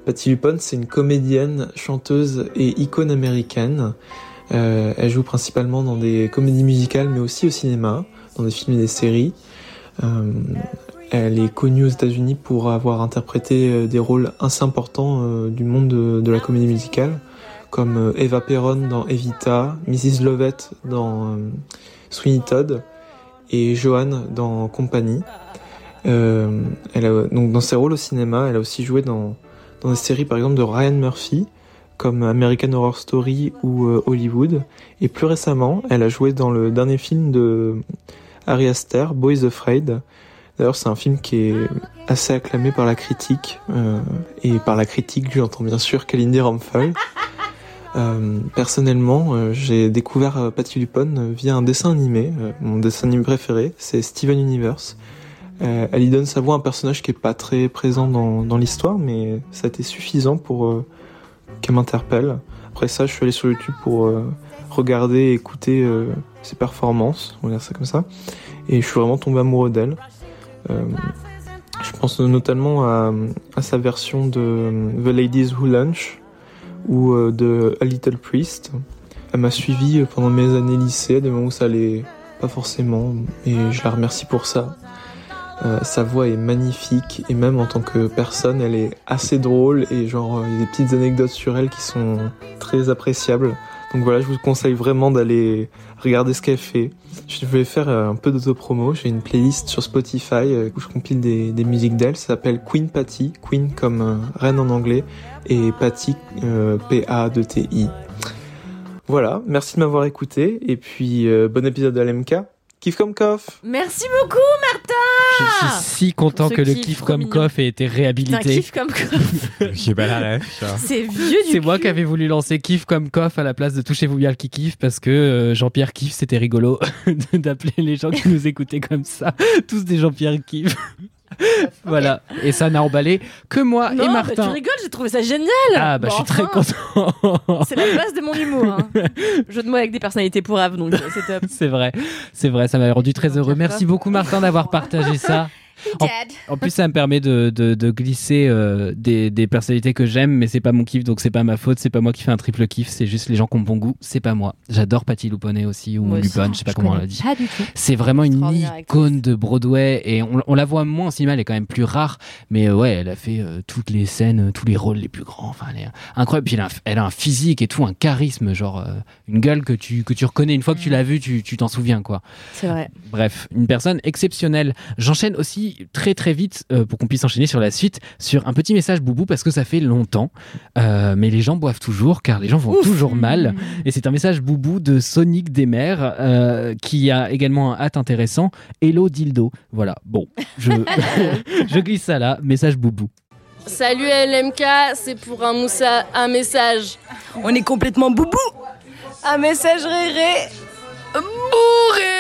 Patty Lupone c'est une comédienne, chanteuse et icône américaine. Euh, elle joue principalement dans des comédies musicales mais aussi au cinéma, dans des films et des séries. Euh, elle est connue aux États-Unis pour avoir interprété euh, des rôles assez importants euh, du monde de, la comédie musicale, comme euh, Eva Perron dans Evita, Mrs. Lovett dans Sweeney Todd et Joanne dans Compagnie. Elle a, donc dans ses rôles au cinéma, elle a aussi joué dans, dans des séries par exemple de Ryan Murphy, comme American Horror Story ou euh, Hollywood. Et plus récemment, elle a joué dans le dernier film de Ari Aster, Boys Afraid. D'ailleurs, c'est un film qui est assez acclamé par la critique. euh, et par la critique, j'entends bien sûr Kalindi Ramphal. Euh, personnellement, euh, j'ai découvert euh, Patty Lupone via un dessin animé. Mon dessin animé préféré, c'est Steven Universe. Elle y donne sa voix à un personnage qui est pas très présent dans, dans l'histoire, mais ça a été suffisant pour qu'elle m'interpelle. Après ça, je suis allé sur YouTube pour euh, regarder et écouter euh, ses performances, on va dire ça comme ça, et je suis vraiment tombé amoureux d'elle. Euh, je pense notamment à, sa version de The Ladies Who Lunch ou de A Little Priest. Elle m'a suivi pendant mes années lycée, des moments où ça allait pas forcément, et je la remercie pour ça. Euh, sa voix est magnifique et même en tant que personne, elle est assez drôle et genre il y a des petites anecdotes sur elle qui sont très appréciables. Donc voilà, je vous conseille vraiment d'aller regarder ce qu'elle fait. Je vais faire euh, un peu d'autopromo. J'ai une playlist sur Spotify euh, où je compile des, des musiques d'elle. Ça s'appelle Queen Patty, Queen comme euh, reine en anglais et Patty euh, P-A-D-T-I. Voilà, merci de m'avoir écouté et puis euh, bon épisode de LMK. Kiff comme coff Merci beaucoup, Je suis si content ce que le kiff kiff comme coff ait été réhabilité. kiff comme quoi J'ai pas la ref. ça. C'est vieux du C'est moi qui avais voulu lancer kiff comme coff à la place de touchez-vous bien le qui kiffe parce que euh, Jean-Pierre kiffe c'était rigolo d'appeler les gens qui nous écoutaient comme ça tous des Jean-Pierre kiff. voilà et ça n'a emballé que moi Non, et bah, Martin. tu rigoles, j'ai trouvé ça génial. ah bah Bon, je suis très content. C'est la base de mon humour. Hein. Jeu de mots avec des personnalités pourraves, donc euh, c'est top. C'est vrai, c'est vrai, ça m'a rendu très heureux. Merci beaucoup Martin d'avoir partagé ça. En, en plus, ça me permet de, de, de glisser euh, des, des personnalités que j'aime, mais c'est pas mon kiff, donc c'est pas ma faute. C'est pas moi qui fais un triple kiff, c'est juste les gens qui ont bon goût. C'est pas moi. J'adore Patty Luponet aussi ou Moi. Lupone, je sais pas comment on l'a dit. C'est vraiment une icône de Broadway et on, on la voit moins en cinéma, elle est quand même plus rare, mais euh, ouais, elle a fait euh, toutes les scènes, tous les rôles les plus grands. Enfin, elle est incroyable. Puis elle a, un, elle a un physique et tout, un charisme, genre une gueule que tu que tu reconnais une fois que tu l'as vue, tu tu t'en souviens quoi. C'est vrai. Bref, une personne exceptionnelle. J'enchaîne aussi très très vite euh, pour qu'on puisse enchaîner sur la suite sur un petit message boubou parce que ça fait longtemps, Euh, mais les gens boivent toujours car les gens vont toujours mal. Et c'est un message boubou de Sonic Desmers euh, qui a également un hâte intéressant. Hello dildo. Voilà. Bon, je je glisse ça là. Message boubou. Salut LMK, c'est pour un moussa, un message. On est complètement boubou Un message réré Bourré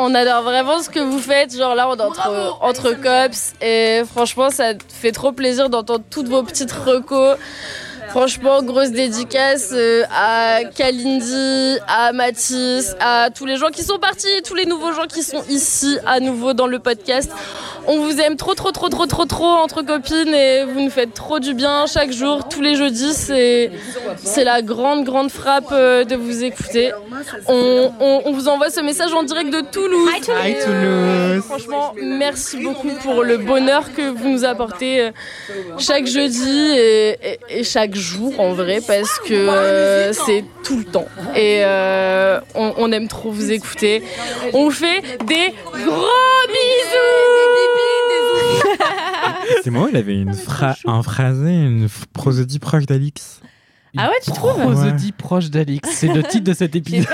On adore vraiment ce que vous faites, genre là on est entre, entre cops et franchement ça fait trop plaisir d'entendre toutes vos petites recos. Franchement, grosse dédicace euh, à Kalindi, à Mathis, à tous les gens qui sont partis, tous les nouveaux gens qui sont ici à nouveau dans le podcast. On vous aime trop, trop, trop, trop, trop, trop entre copines et vous nous faites trop du bien chaque jour, tous les jeudis. C'est, c'est la grande, grande frappe euh, de vous écouter. On, on- on vous envoie ce message en direct de Toulouse. Hi, Toulouse. franchement, merci beaucoup pour le bonheur que vous nous apportez euh, chaque jeudi et, et- et chaque jour en vrai parce que c'est tout le temps. Et euh, on, aime trop vous écouter. On fait des gros bisous C'est moi, il avait une phra- un phrasé, une prosodie proche d'Alix. Ah ouais, tu trouves Prosodie proche d'Alix. C'est le titre de cet épisode.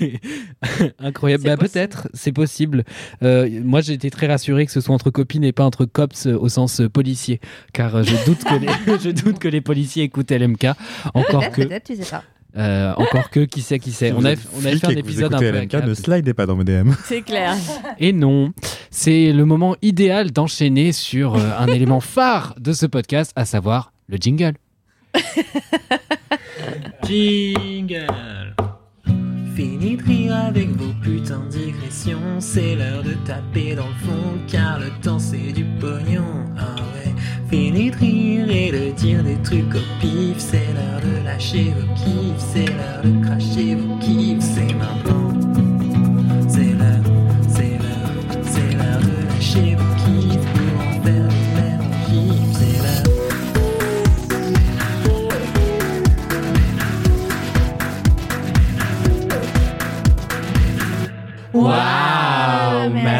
Incroyable. Bah, possible. peut-être, c'est possible. Euh, moi, j'ai été très rassuré que ce soit entre copines et pas entre cops euh, au sens euh, policier. Car euh, je doute que les, je doute que les policiers écoutent LMK. Encore Peut-être, que, peut-être, tu sais pas. euh, encore que, qui sait, qui sait. On a, on avait fait un épisode un peu. à LMK, ne slidez pas dans mes DM. C'est clair. Et non, c'est le moment idéal d'enchaîner sur euh, un élément phare de ce podcast, à savoir le jingle. Jingle. Fini de rire avec vos putains de digressions. C'est l'heure de taper dans le fond Car le temps c'est du pognon. Ah ouais. Fini de rire et de dire des trucs au pif. C'est l'heure de lâcher vos kiffs. C'est l'heure de cracher vos kiffs. C'est maintenant. C'est l'heure, c'est l'heure C'est l'heure de lâcher vos kiffs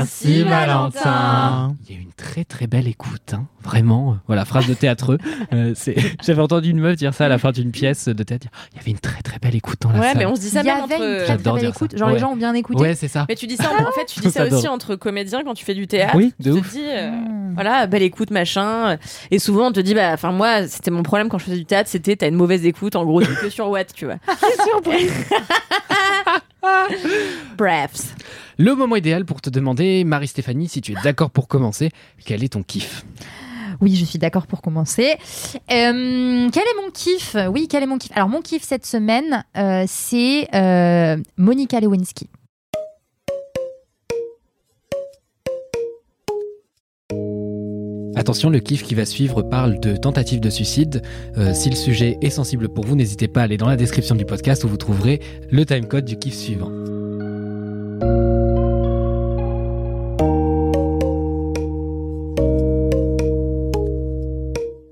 Saint-Valentin. Il y a eu une très très belle écoute, hein. vraiment. Voilà, phrase de théâtreux. Euh, J'avais entendu une meuf dire ça à la fin d'une pièce de théâtre. Il y avait une très très belle écoute dans la Ouais, salle. mais on se dit ça Il y même avait entre. une très très belle ça. Genre Ouais. les gens ont bien écouté. Ouais, c'est ça. Mais tu dis ça, en fait, tu dis ça aussi entre comédiens quand tu fais du théâtre. Oui, tu de te ouf. dis, euh, Hmm. voilà, belle écoute, machin. Et souvent, on te dit, bah, enfin, moi, c'était mon problème quand je faisais du théâtre, c'était t'as une mauvaise écoute, en gros, t'es que sur Watt, tu vois. Bref. Le moment idéal pour te demander, Marie-Stéphanie, si tu es d'accord pour commencer, quel est ton kiff? Oui, je suis d'accord pour commencer. Euh, quel est mon kiff? Oui, quel est mon kiff? Alors, mon kiff cette semaine, euh, c'est euh, Monica Lewinsky. Attention, le kiff qui va suivre parle de tentative de suicide. Euh, si le sujet est sensible pour vous, n'hésitez pas à aller dans la description du podcast où vous trouverez le timecode du kiff suivant.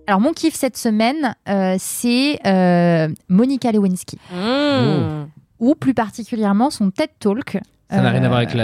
Alors, mon kiff cette semaine, euh, c'est euh, Monica Lewinsky. Mmh. Ou plus particulièrement son TED Talk. Ça n'a rien à voir avec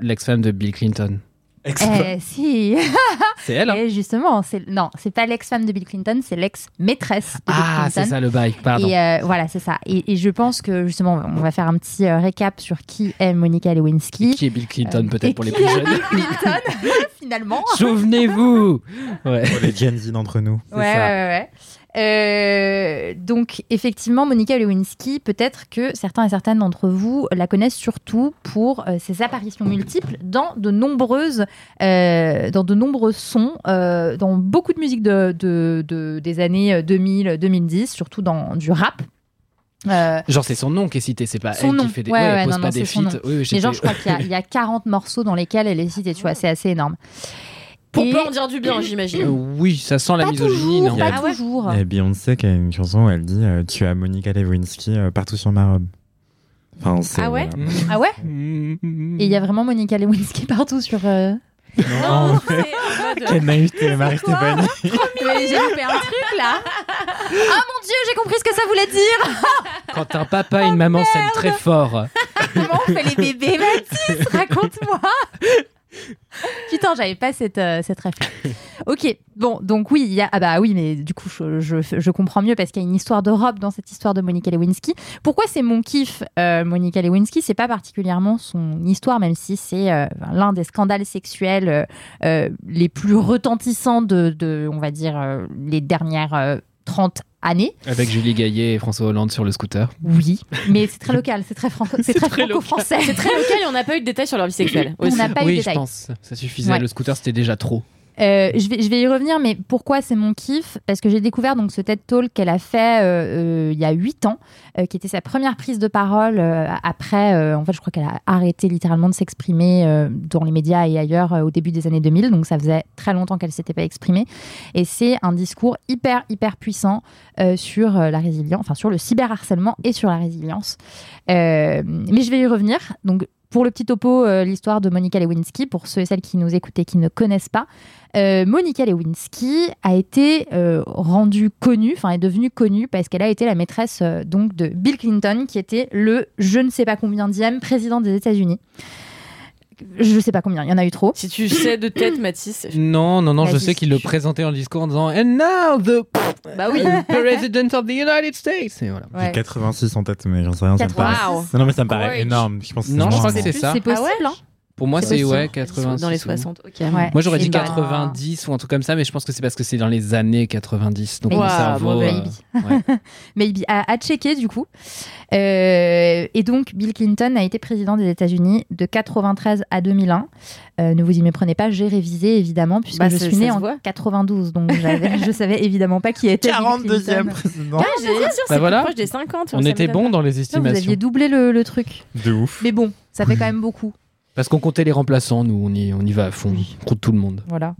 l'ex-femme de Bill Clinton. Eh, si. C'est elle, hein Et justement, c'est non, c'est pas l'ex-femme de Bill Clinton, c'est l'ex-maîtresse de Ah, Bill c'est Clinton. ça le bail, pardon. Et euh, voilà, c'est ça. Et, et je pense que justement, on va faire un petit euh, récap sur qui est Monica Lewinsky. Qui est Bill Clinton, Euh, peut-être pour les plus jeunes Bill Clinton, finalement. Souvenez-vous ouais. Pour les Gen Z d'entre nous. C'est Ouais, ça. ouais, ouais, ouais. Euh, donc effectivement, Monica Lewinsky, peut-être que certains et certaines d'entre vous la connaissent surtout pour euh, ses apparitions multiples dans de nombreuses, euh, dans de nombreux sons, dans beaucoup de musique de, de- de- des années 2000-2010, surtout dans du rap. Euh, Genre, c'est son nom qui est cité, c'est pas elle nom. qui fait des. Ouais, elle ouais, pose non, pas non, des feats. Oui, genre, je crois qu'il y, y a 40 morceaux dans lesquels elle est citée, tu vois, c'est assez énorme. Pour Et- pas en dire du bien, Euh, j'imagine. oui, ça sent la Pas misogynie, toujours, non pas Ah ouais toujours. Y a Beyoncé qui a une chanson où elle dit euh, Tu as Monica Lewinsky euh, partout sur ma robe. Enfin, c'est- Ah ouais voilà. Ah ouais. Et il y a vraiment Monica Lewinsky partout sur. euh, Non, c'est en mode- Quelle naïveté, Marie-Stéphanie. Mais j'ai loupé un truc là. Ah mon dieu, j'ai compris ce que ça voulait dire. Quand un papa et une maman s'aiment très fort. Comment on fait les bébés, Mathis? Raconte-moi. Putain, j'avais pas cette, euh, cette ref. Ok, bon, donc oui, il y a. Ah bah oui, mais du coup, je, je, comprends mieux parce qu'il y a une histoire de robe dans cette histoire de Monica Lewinsky. Pourquoi c'est mon kiff, euh, Monica Lewinsky? C'est pas particulièrement son histoire, même si c'est euh, l'un des scandales sexuels euh, les plus retentissants de, de, on va dire, les dernières euh, 30 années. Avec Julie Gaillet et François Hollande sur le scooter. Oui, mais c'est très local, c'est très, franco- c'est très très local. franco-français. C'est très local et on n'a pas eu de détails sur leur vie sexuelle. On n'a pas eu de oui, je détails. pense. Ça suffisait. Ouais. Le scooter, c'était déjà trop. Euh, je, vais, y revenir, mais pourquoi c'est mon kiff? Parce que j'ai découvert donc ce TED Talk qu'elle a fait euh, euh, il y a 8 ans, qui était sa première prise de parole après, en fait je crois qu'elle a arrêté littéralement de s'exprimer dans les médias et ailleurs au début des années 2000, donc ça faisait très longtemps qu'elle s'était pas exprimée. Et c'est un discours hyper, hyper puissant sur la résilience, enfin sur le cyberharcèlement et sur la résilience. Mais je vais y revenir. Donc pour le petit topo, euh, l'histoire de Monica Lewinsky, pour ceux et celles qui nous écoutent et qui ne connaissent pas, euh, Monica Lewinsky a été euh, rendue connue, enfin est devenue connue parce qu'elle a été la maîtresse donc de Bill Clinton, qui était le je ne sais pas combien dième président des États-Unis. Je sais pas combien, il y en a eu trop. Si tu sais de tête, Mathis. Non, non, non, je sais qu'il le présentait en discours en disant And now the Bah oui. President of the United States. Et voilà. Ouais. J'ai 86 en tête, mais j'en sais rien. Ça me 86. paraît... Non, mais ça me paraît Courage. énorme. Je pense que Non, c'est je crois que c'est ça. C'est possible, Ah ouais hein Pour moi, C'est ouais, 80. Dans les 60. Ok. Ouais. Moi, j'aurais dit Et bah- 90 ou un truc comme ça, mais je pense que c'est parce que c'est dans les années 90. Donc, Mais- mon cerveau. euh, ouais. Maybe. À, à checker, du coup. Euh, et donc, Bill Clinton a été président des États-Unis de 93 à 2001. Euh, ne vous y méprenez pas, j'ai révisé, évidemment, puisque Bah, je suis née en voit. 92. Donc, je savais évidemment pas qui était Bill 42e Clinton. président. Ouais, dire, c'est Bah voilà. proche des 50. On était bon dans les Non, vous estimations. aviez doublé le, le truc. De ouf. Mais bon, ça fait quand même beaucoup. Parce qu'on comptait les remplaçants, nous, on y, on y va à fond. On compte tout le monde. Voilà.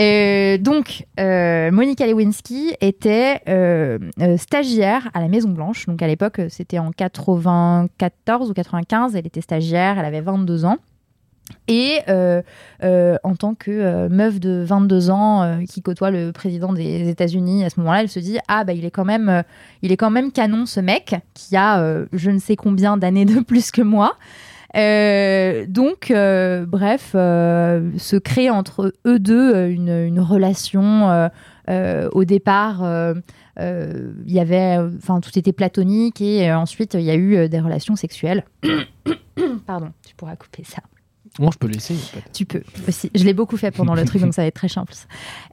Euh, donc, euh, Monica Lewinsky était euh, euh, stagiaire à la Maison Blanche. Donc, à l'époque, c'était en 94 ou 95. Elle était stagiaire, elle avait 22 ans. Et euh, euh, en tant que euh, meuf de 22 ans qui côtoie le président des États-Unis, à ce moment-là, elle se dit ah bah il est quand même, il est quand même canon ce mec qui a je ne sais combien d'années de plus que moi. Euh, donc, euh, bref, euh, se crée entre eux deux une, relation. au départ, il y avait, enfin, tout était platonique et ensuite il y a eu des relations sexuelles. Pardon, tu pourras couper ça. Bon, je peux de- Tu peux aussi. Je l'ai beaucoup fait pendant le truc, donc ça va être très simple.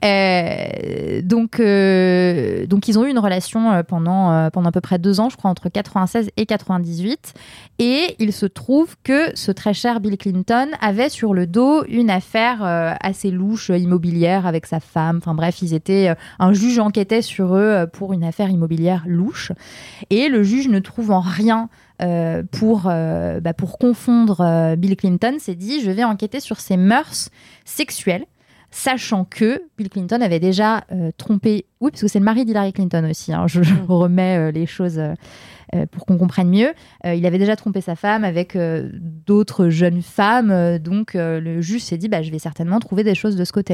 Euh, donc, euh, donc, ils ont eu une relation euh, pendant, pendant à peu près deux ans, je crois, entre 96 et 98. Et il se trouve que ce très cher Bill Clinton avait sur le dos une affaire assez louche immobilière avec sa femme. Enfin bref, ils étaient. un juge enquêtait sur eux pour une affaire immobilière louche. Et le juge ne trouvant rien euh, pour, euh, bah, pour confondre euh, Bill Clinton, s'est dit je vais enquêter sur ses mœurs sexuelles, sachant que Bill Clinton avait déjà trompé. Oui, parce que c'est le mari d'Hillary Clinton aussi. hein, je, je remets les choses. pour qu'on comprenne mieux, Euh, il avait déjà trompé sa femme avec euh, d'autres jeunes femmes, euh, donc le juge s'est dit bah, je vais certainement trouver des choses de ce côté.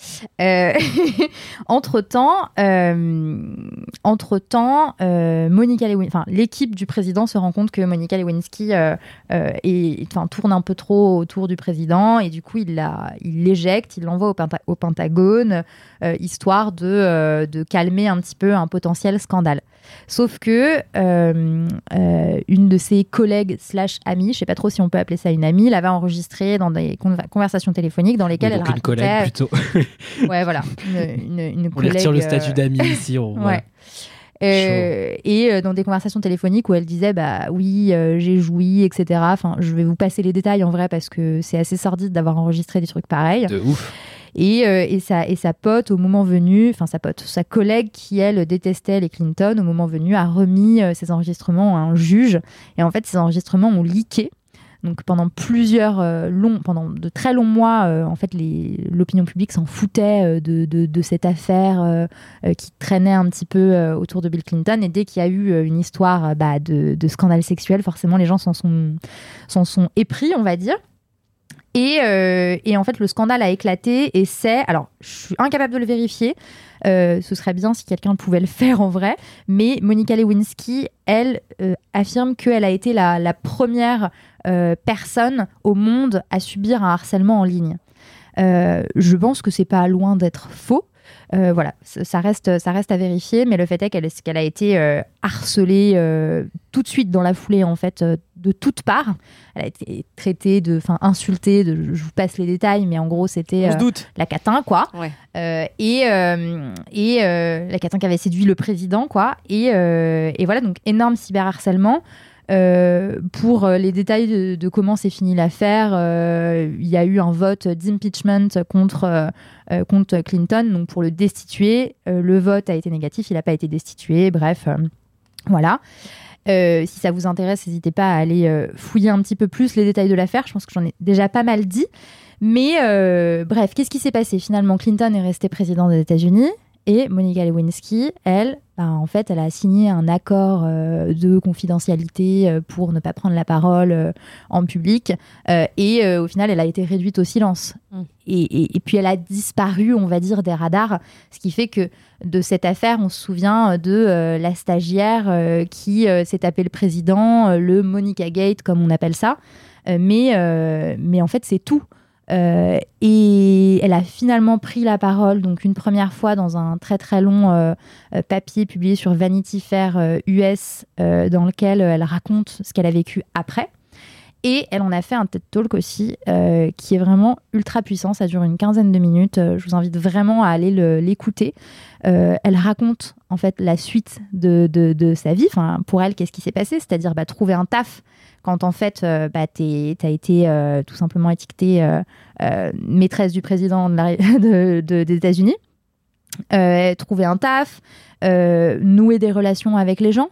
euh, entre-temps, euh, entre-temps, euh, Monica enfin l'équipe du président se rend compte que Monica Lewinsky tourne un peu trop autour du président et du coup il l'éjecte, il l'envoie au, Penta- au Pentagone, histoire de, de calmer un petit peu un potentiel scandale. Sauf que euh, euh, une de ses collègues slash amies, je sais pas trop si on peut appeler ça une amie, l'avait enregistrée dans des conver- conversations téléphoniques dans lesquelles Donc elle une collègue plutôt. Ouais, voilà, une, une, une On lui retire le collègue, statut euh, d'amis ici. on-. Ouais. Euh, et euh, dans des conversations téléphoniques où elle disait bah oui euh, j'ai joui etc enfin je vais vous passer les détails en vrai parce que c'est assez sordide d'avoir enregistré des trucs pareils De ouf. Et, euh, et, sa, et sa pote, au moment venu, enfin sa pote, sa collègue qui, elle, détestait les Clinton, au moment venu, a remis euh, ces enregistrements à un juge. Et en fait, ces enregistrements ont leaké. Donc pendant plusieurs euh, longs, pendant de très longs mois, en fait, l'opinion publique s'en foutait de, de, cette affaire qui traînait un petit peu autour de Bill Clinton. Et dès qu'il y a eu une histoire bah, de, de scandale sexuel, forcément, les gens s'en sont, s'en sont épris, on va dire. Et, euh, et en fait, le scandale a éclaté et c'est. Alors, je suis incapable de le vérifier. euh, ce serait bien si quelqu'un pouvait le faire en vrai. Mais Monica Lewinsky, elle, euh, affirme qu'elle a été la, première personne au monde à subir un harcèlement en ligne. Je pense que c'est pas loin d'être faux. Voilà, ça reste, ça reste à vérifier, mais le fait est qu'elle a été harcelée tout de suite dans la foulée, en fait, de toutes parts. Elle a été traitée de, enfin, insultée. De, je vous passe les détails, mais en gros, c'était euh, la catin, quoi. Ouais. Euh, et euh, et la catin qui avait séduit le président, quoi. Et, et voilà, donc énorme cyberharcèlement. Pour les détails de, de comment s'est finie l'affaire, il y a eu un vote d'impeachment contre, contre Clinton, donc pour le destituer. Le vote a été négatif, il n'a pas été destitué. Bref, voilà. Euh, si ça vous intéresse, n'hésitez pas à aller euh, fouiller un petit peu plus les détails de l'affaire. Je pense que j'en ai déjà pas mal dit. Mais euh, bref, qu'est-ce qui s'est passé Finalement, Clinton est resté président des États-Unis et Monica Lewinsky, elle, bah, en fait, elle a signé un accord euh, de confidentialité euh, pour ne pas prendre la parole euh, en public. Et au final, elle a été réduite au silence. Mm. Et, et- et puis, elle a disparu, on va dire, des radars. Ce qui fait que de cette affaire, on se souvient de la stagiaire qui s'est tapé le président, le Monica Gate, comme on appelle ça. Mais, mais en fait, c'est tout. Euh, et elle a finalement pris la parole, donc une première fois dans un très très long euh, euh, papier publié sur Vanity Fair US, dans lequel elle raconte ce qu'elle a vécu après. Et elle en a fait un TED Talk aussi, euh, qui est vraiment ultra puissant. Ça dure une quinzaine de minutes. Euh, je vous invite vraiment à aller le- l'écouter. Euh, elle raconte en fait la suite de, de- sa vie. Enfin, pour elle, qu'est-ce qui s'est passé? C'est-à-dire bah, trouver un taf quand en fait euh, bah, tu as été tout simplement étiquetée maîtresse du président des États-Unis. trouver un taf, nouer des relations avec les gens.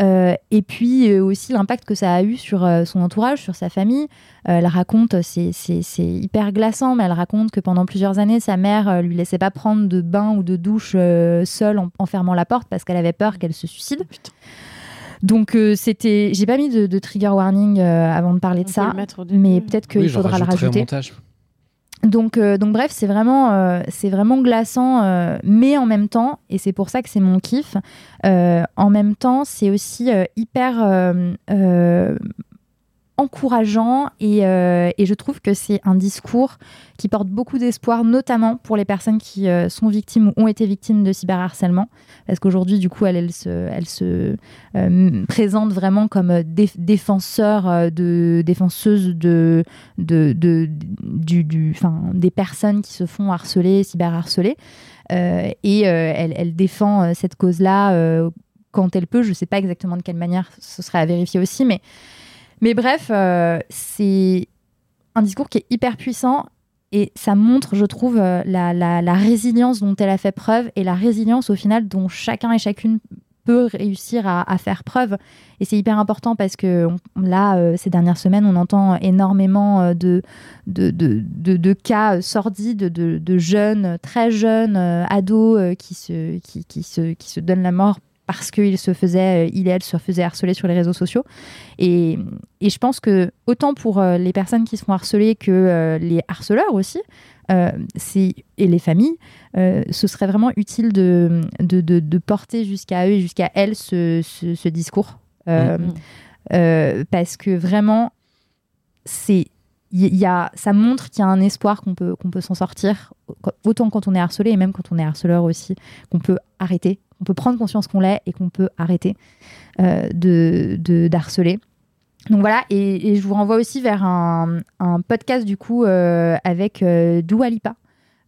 Euh, et puis euh, aussi l'impact que ça a eu sur euh, son entourage, sur sa famille. Euh, elle raconte, c'est hyper glaçant, mais elle raconte que pendant plusieurs années, sa mère euh, lui laissait pas prendre de bain ou de douche euh, seule en, en fermant la porte parce qu'elle avait peur qu'elle se suicide. Donc euh, c'était, j'ai pas mis de, de trigger warning euh, avant de parler de On ça, mais peut-être qu'il Oui, faudra le rajouter. Donc, euh, donc bref, c'est vraiment, euh, vraiment glaçant, euh, mais en même temps, et c'est pour ça que c'est mon kiff, euh, en même temps, c'est aussi hyper encourageant et, euh, et je trouve que c'est un discours qui porte beaucoup d'espoir, notamment pour les personnes qui euh, sont victimes ou ont été victimes de cyberharcèlement. Parce qu'aujourd'hui, du coup, elle, se, elle se euh, présente vraiment comme dé- défenseur, de, défenseuse de, de, de- du, enfin, des personnes qui se font harceler, cyberharceler. Et elle, elle défend cette cause-là quand elle peut. Je ne sais pas exactement de quelle manière ce serait à vérifier aussi, mais, mais bref, euh, c'est un discours qui est hyper puissant et ça montre, je trouve, euh, la, résilience dont elle a fait preuve et la résilience au final dont chacun et chacune peut réussir à, faire preuve. Et c'est hyper important parce que là, euh, ces dernières semaines, on entend énormément de, cas sordides de, jeunes, très jeunes, ados qui se donnent la mort parce qu'il se faisait, euh, il et elle se faisaient harceler sur les réseaux sociaux. Et, et je pense que autant pour euh, les personnes qui se font harceler que euh, les harceleurs aussi, euh, c'est- et les familles, euh, ce serait vraiment utile de, de, de- de porter jusqu'à eux et jusqu'à elles ce, ce- ce discours. Euh, Mhm. euh, parce que vraiment, c'est il y a, ça montre qu'il y a un espoir qu'on peut, qu'on peut s'en sortir, autant quand on est harcelé et même quand on est harceleur aussi, qu'on peut arrêter, qu'on peut prendre conscience qu'on l'est et qu'on peut arrêter euh, de, d'harceler. Donc voilà, et, et je vous renvoie aussi vers un, un podcast du coup euh, avec euh, Dua Lipa.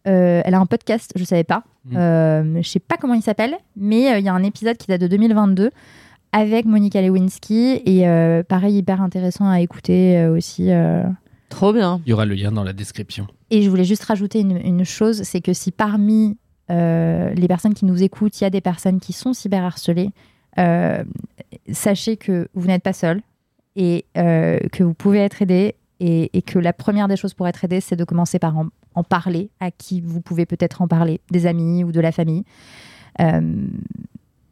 Euh, elle a un podcast, je savais pas. Mm. Euh, je sais pas comment il s'appelle, mais euh, il y a un épisode qui date de 2022 avec Monica Lewinsky et euh, pareil hyper intéressant à écouter euh, aussi. euh. Trop bien. Il y aura le lien dans la description. Et je voulais juste rajouter une, une chose, c'est que si parmi euh, les personnes qui nous écoutent, il y a des personnes qui sont cyberharcelées, euh, sachez que vous n'êtes pas seul et euh, que vous pouvez être aidé et, et que la première des choses pour être aidé, c'est de commencer par en, en parler à qui vous pouvez peut-être en parler, des amis ou de la famille. Euh,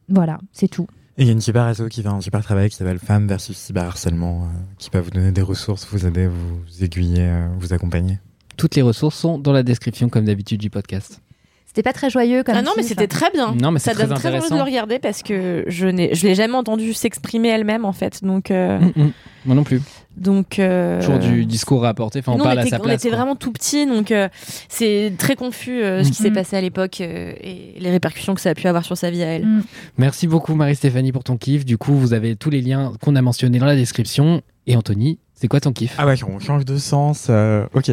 voilà, c'est tout. Et il y a une super réseau qui fait un super travail qui s'appelle Femmes versus cyberharcèlement, euh, qui peut vous donner des ressources, vous aider, vous aiguiller, euh, vous accompagner. Toutes les ressources sont dans la description, comme d'habitude, du podcast. C'était pas très joyeux comme Ah non, mais c'était très bien. Non, mais c'est ça très donne très envie de le regarder parce que je n'ai, je l'ai jamais entendu s'exprimer elle-même en fait. Donc, euh, Mm, mm. Moi non plus. donc. euh, Toujours du discours à apporter. Enfin, on parle on à était, sa on place. était quoi. vraiment tout petits, donc euh, c'est très confus euh, ce qui Mhm. s'est passé à l'époque euh, et les répercussions que ça a pu avoir sur sa vie à elle. Mm. Merci beaucoup, Marie-Stéphanie, pour ton kiff. Du coup, vous avez tous les liens qu'on a mentionnés dans la description. Et Anthony, c'est quoi ton kiff Ah ouais, on change de sens. euh, ok.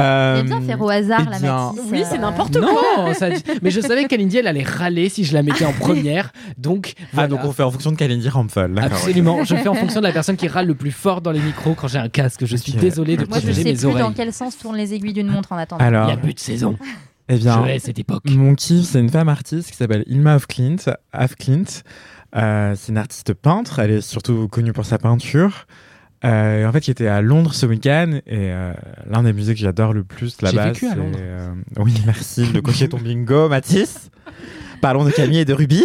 Euh, bien faire au hasard eh la bien- Mathis, Oui, euh, c'est n'importe non, quoi. ça mais je savais qu'Alindy, elle allait râler si je la mettais en première. Donc, Ah, donc on fait en fonction de Kalindi ok. Absolument. Je fais en fonction de la personne qui râle le plus fort dans les micros quand j'ai un casque. Je suis Ok. désolé de Moi, je sais plus oreilles. dans quel sens tournent les aiguilles d'une montre en attendant. Il Alors, n'y a plus de saison. eh bien, Je cette époque. Mon kiff, c'est une femme artiste qui s'appelle Ilma of Clint. Af Clint. Euh, c'est une artiste peintre. Elle est surtout connue pour sa peinture. Euh, en fait, qui était à Londres ce week-end. Et euh, l'un des musées que j'adore le plus là-bas. vécu à Londres. euh, oui, merci de cocher ton bingo, Mathis. Parlons de Camille et de Ruby.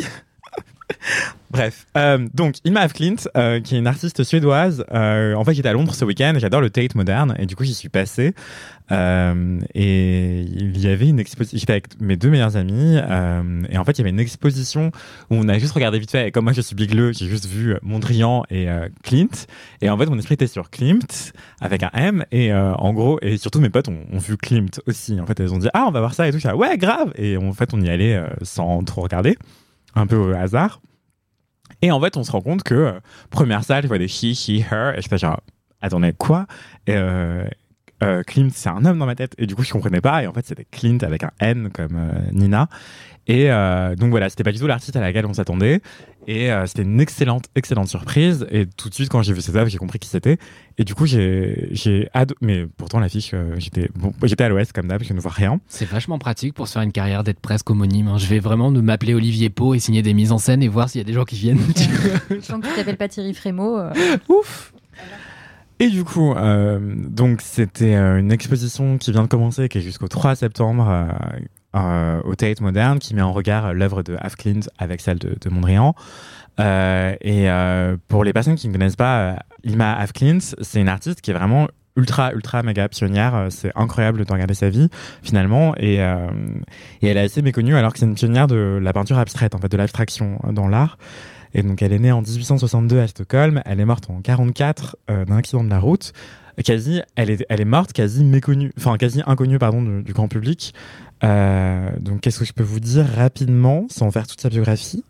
Bref, euh, donc Ilma af Klint, euh, qui est une artiste suédoise, euh, en fait qui était à Londres ce week-end. J'adore le Tate moderne et du coup j'y suis passé. Euh, et il y avait une exposition. J'étais avec mes deux meilleurs amis et en fait il y avait une exposition où on a juste regardé vite fait. Et comme moi je suis bigleux, j'ai juste vu Mondrian et Clint. Et en fait mon esprit était sur Klimt avec un M et en gros et surtout mes potes ont, ont vu Klimt aussi. En fait elles ont dit ah on va voir ça et tout. Là, ouais grave. Et en fait on y allait sans trop regarder, un peu au hasard. Et en fait, on se rend compte que euh, première salle, je vois des she, she, her, et je fais genre, attendez, quoi? Euh, euh, Clint, c'est un homme dans ma tête. Et du coup, je comprenais pas. Et en fait, c'était Clint avec un N comme Nina. Et euh, donc voilà, c'était pas du tout l'artiste à laquelle on s'attendait. Et euh, c'était une excellente, excellente surprise. Et tout de suite, quand j'ai vu cette œuvre, j'ai compris qui c'était. Et du coup, j'ai, j'ai ado- Mais pourtant, l'affiche, euh, j'étais, bon, j'étais à l'ouest comme d'hab, je ne vois rien. C'est vachement pratique pour se faire une carrière d'être presque homonyme. hein. Je vais vraiment m'appeler Olivier Pau et signer des mises en scène et voir s'il y a des gens qui viennent. Tant que tu t'appelles pas Thierry Frémaux. euh, Ouf Et du coup, euh, donc c'était une exposition qui vient de commencer, qui est jusqu'au 3 septembre euh, euh, au Tate Moderne, qui met en regard l'œuvre de Half Clint avec celle de, Mondrian. Euh, et euh, pour les personnes qui ne connaissent pas euh, Ilma Half Clint, c'est une artiste qui est vraiment ultra ultra méga pionnière Euh, c'est incroyable de regarder sa vie finalement et, euh, et elle est assez méconnue alors que c'est une pionnière de la peinture abstraite en fait de l'abstraction dans l'art et donc, elle est née en 1862 à Stockholm. Elle est morte en 44 euh, d'un accident de la route. Quasi, elle est, elle est morte quasi méconnue, enfin quasi inconnue pardon du grand public. Euh, donc, qu'est-ce que je peux vous dire rapidement, sans faire toute sa biographie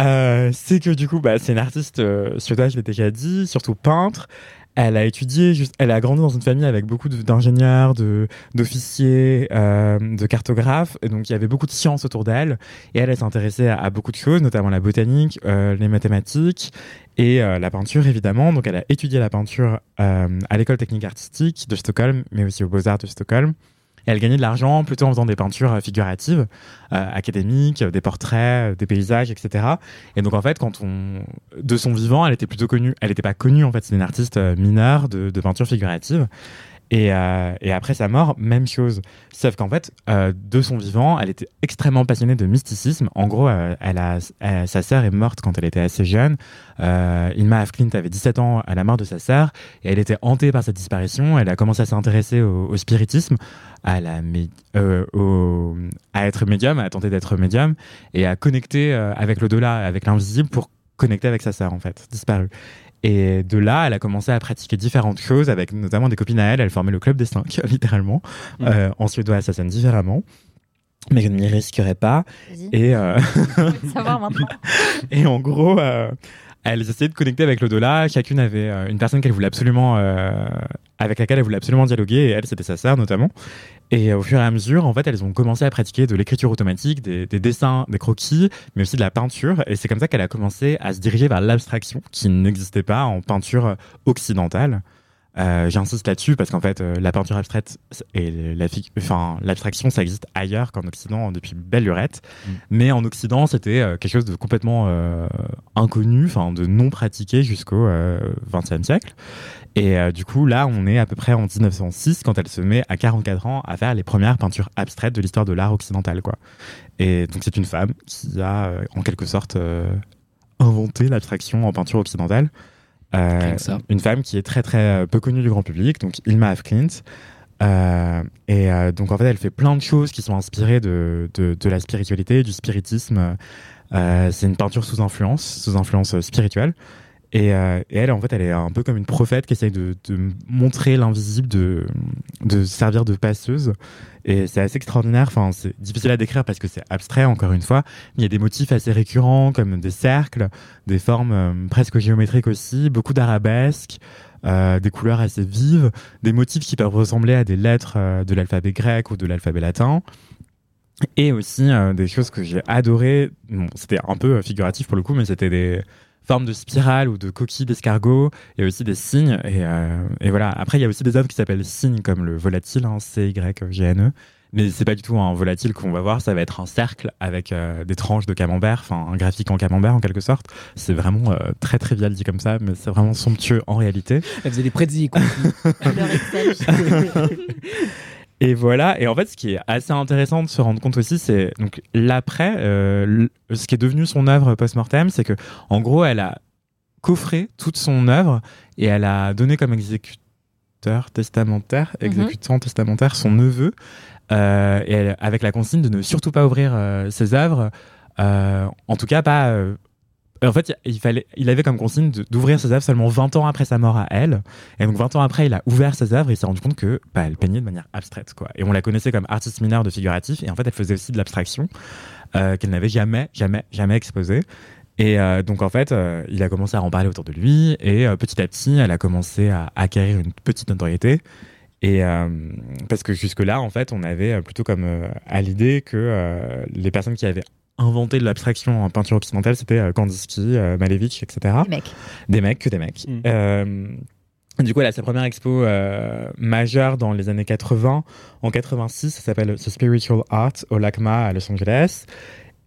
Euh, C'est que du coup, bah, c'est une artiste euh, suédoise, je l'ai déjà dit, surtout peintre. Elle a étudié, juste, elle a grandi dans une famille avec beaucoup d'ingénieurs, d'officiers, euh, de cartographes. Et donc, il y avait beaucoup de sciences autour d'elle. Et elle, elle s'intéressait à, beaucoup de choses, notamment la botanique, les mathématiques et la peinture, évidemment. Donc, elle a étudié la peinture à l'école technique artistique de Stockholm, mais aussi aux Beaux-Arts de Stockholm. Et elle gagnait de l'argent plutôt en faisant des peintures euh, figuratives, euh, académiques, euh, des portraits, euh, des paysages, etc. Et donc en fait, quand on, de son vivant, elle était plutôt connue. Elle n'était pas connue en fait, c'est une artiste mineure de, de peinture figurative. Et, euh, et après sa mort, même chose. Sauf qu'en fait, euh, de son vivant, elle était extrêmement passionnée de mysticisme. En gros, euh, sa sœur est morte quand elle était assez jeune. Ilma Af Klint avait 17 ans à la mort de sa sœur et elle était hantée par cette disparition. Elle a commencé à s'intéresser au, spiritisme, à, à être médium, à tenter d'être médium et à connecter avec l'au-delà, avec l'invisible pour connecter avec sa sœur en fait, disparue. Et de là, elle a commencé à pratiquer différentes choses avec notamment des copines à elle. Elle formait le club des cinq, littéralement. Mhm. Euh, en suédois, ça sonne différemment. Mais je ne m'y risquerai pas. Et, euh, Savoir maintenant. et en gros, euh, elles essayaient de connecter avec l'au-delà. Chacune avait euh, une personne qu'elle voulait absolument, euh, avec laquelle elle voulait absolument dialoguer. Et elle, c'était sa sœur notamment. Et au fur et à mesure, en fait, elles ont commencé à pratiquer de l'écriture automatique, des dessins, des croquis, mais aussi de la peinture. Et c'est comme ça qu'elle a commencé à se diriger vers l'abstraction, qui n'existait pas en peinture occidentale. Euh, J'insiste là-dessus parce qu'en fait, euh, la peinture abstraite et la l'abstraction, ça existe ailleurs qu'en Occident depuis belle lurette. Mm. Mais en Occident, c'était euh, quelque chose de complètement inconnu, enfin de non pratiqué jusqu'au XXe siècle. Et du coup, là, on est à peu près en 1906 quand elle se met à 44 ans à faire les premières peintures abstraites de l'histoire de l'art occidental, quoi. Et donc, c'est une femme qui a, en quelque sorte, inventé l'abstraction en peinture occidentale. Euh. Une femme qui est très très euh, peu connue du grand public, donc Ilma Af Klint. Euh, et euh, donc en fait, elle fait plein de choses qui sont inspirées de, de, de la spiritualité, du spiritisme. Euh, c'est une peinture sous influence, sous influence spirituelle. Et, euh, elle, en fait, elle est un peu comme une prophète qui essaye de, de montrer l'invisible, de, de servir de passeuse. Et c'est assez extraordinaire. Enfin, c'est difficile à décrire parce que c'est abstrait, encore une fois. Il y a des motifs assez récurrents, comme des cercles, des formes euh, presque géométriques aussi, beaucoup d'arabesques, euh, des couleurs assez vives, des motifs qui peuvent ressembler à des lettres euh, de l'alphabet grec ou de l'alphabet latin. Et aussi euh, des choses que j'ai adorées. C'était un peu figuratif pour le coup, mais c'était des formes de spirales ou de coquilles d'escargot. Il y a aussi des signes. Et, euh, et voilà. Après, il y a aussi des œuvres qui s'appellent signes, comme le volatile, hein, C-Y-G-N-E. Mais c'est pas du tout un volatile qu'on va voir, ça va être un cercle avec euh, des tranches de camembert, enfin un graphique en camembert en quelque sorte. C'est vraiment euh, très trivial dit comme ça, mais c'est vraiment somptueux en réalité. Elle faisait des Excel. Et voilà. Et en fait, ce qui est assez intéressant de se rendre compte aussi, c'est donc l'après, euh, ce qui est devenu son œuvre post-mortem, c'est que en gros, elle a coffré toute son œuvre et elle a donné comme exécuteur testamentaire, Mhm. exécutant testamentaire, son neveu, euh, et elle- avec la consigne de ne surtout pas ouvrir euh, ses œuvres, en tout cas pas. En fait, il, avait comme consigne d'ouvrir ses œuvres seulement 20 ans après sa mort à elle. Et donc 20 ans après, il a ouvert ses œuvres et il s'est rendu compte que bah, elle peignait de manière abstraite. Quoi. Et on la connaissait comme artiste mineure de figuratif. Et en fait, elle faisait aussi de l'abstraction euh, qu'elle n'avait jamais, jamais, jamais exposée. Et euh, donc en fait, euh, il a commencé à en parler autour de lui. Et petit à petit, elle a commencé à acquérir une petite notoriété. Et parce que jusque-là, en fait, on avait plutôt comme à l'idée que les personnes qui avaient inventé de l'abstraction en peinture occidentale, c'était euh, Kandinsky, euh, Malevich, etc. Les mecs. Des mecs, que des mecs. Mm. Euh, du coup, elle a sa première expo euh, majeure dans les années 80. En 86, ça s'appelle The Spiritual Art au LACMA à Los Angeles.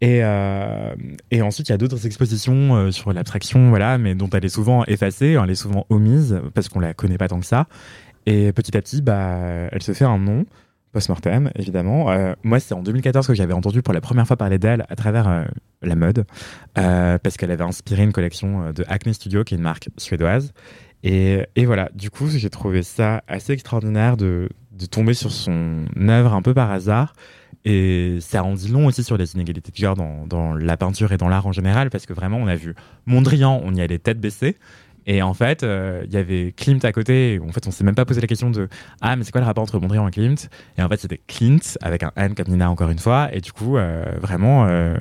Et, euh, et ensuite, il y a d'autres expositions euh, sur l'abstraction, voilà, mais dont elle est souvent effacée, elle est souvent omise parce qu'on la connaît pas tant que ça. Et petit à petit, bah, elle se fait un nom post-mortem, évidemment. Euh, moi, c'est en 2014 que j'avais entendu pour la première fois parler d'elle à travers euh, la mode, euh, parce qu'elle avait inspiré une collection de Acne Studio, qui est une marque suédoise. Et, et voilà, du coup, j'ai trouvé ça assez extraordinaire de, de tomber sur son œuvre un peu par hasard. Et ça en dit long aussi sur les inégalités de genre dans, dans la peinture et dans l'art en général, parce que vraiment, on a vu Mondrian, on y allait tête baissée. Et en fait, euh, il y avait Klimt à côté. En fait, on s'est même pas posé la question de Ah, mais c'est quoi le rapport entre Mondrian et Klimt? Et en fait, c'était Klimt avec un N comme Nina, encore une fois. Et du coup, euh, vraiment, euh,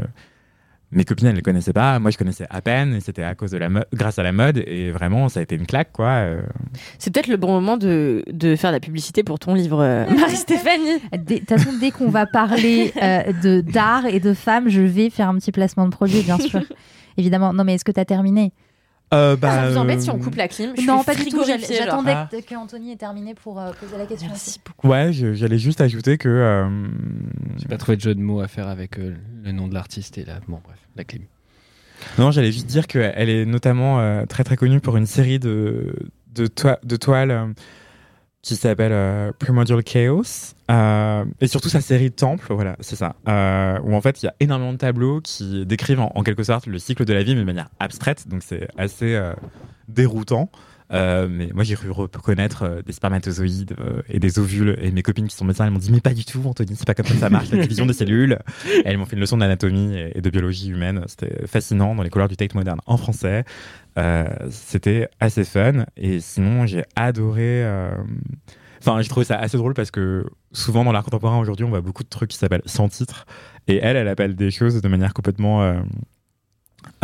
mes copines, elles ne le connaissaient pas. Moi, je connaissais à peine. Et c'était à cause de la mode, grâce à la mode. Et vraiment, ça a été une claque, quoi. euh. C'est peut-être le bon moment de, de faire la publicité pour ton livre, euh, Marie-Stéphanie. Dès- De toute façon, dès qu'on va parler euh, de d'art et de femmes, je vais faire un petit placement de produit, bien sûr. Évidemment. Non, mais est-ce que tu as terminé? Euh, ça bah, vous embête euh, si on coupe la clim? Je Non, pas du tout. J'attendais Ah. que- Anthony ait terminé pour euh, poser la question. Merci beaucoup. Ouais, j'allais juste ajouter que. euh, J'ai pas trouvé de jeu de mots à faire avec euh, le nom de l'artiste et la. Bon, bref, la clim. Non, j'allais juste dire qu'elle est notamment euh, très très connue pour une série de, de, toi- de toiles euh, qui s'appelle euh, Primordial Chaos. Euh, et surtout sa série Temple, voilà, c'est ça. Euh, où en fait il y a énormément de tableaux qui décrivent en, en quelque sorte le cycle de la vie, mais de manière abstraite. Donc c'est assez euh, déroutant. Euh, mais moi j'ai cru reconnaître euh, des spermatozoïdes euh, et des ovules. Et mes copines qui sont médecins elles m'ont dit mais pas du tout Anthony c'est pas comme ça que ça marche. La division des cellules. Et elles m'ont fait une leçon d'anatomie et et de biologie humaine. C'était fascinant dans les couleurs du Tate moderne en français. Euh, c'était assez fun. Et sinon j'ai adoré euh, enfin j'ai trouvé ça assez drôle parce que souvent dans l'art contemporain aujourd'hui on voit beaucoup de trucs qui s'appellent sans titre. Et elle elle appelle des choses de manière complètement euh,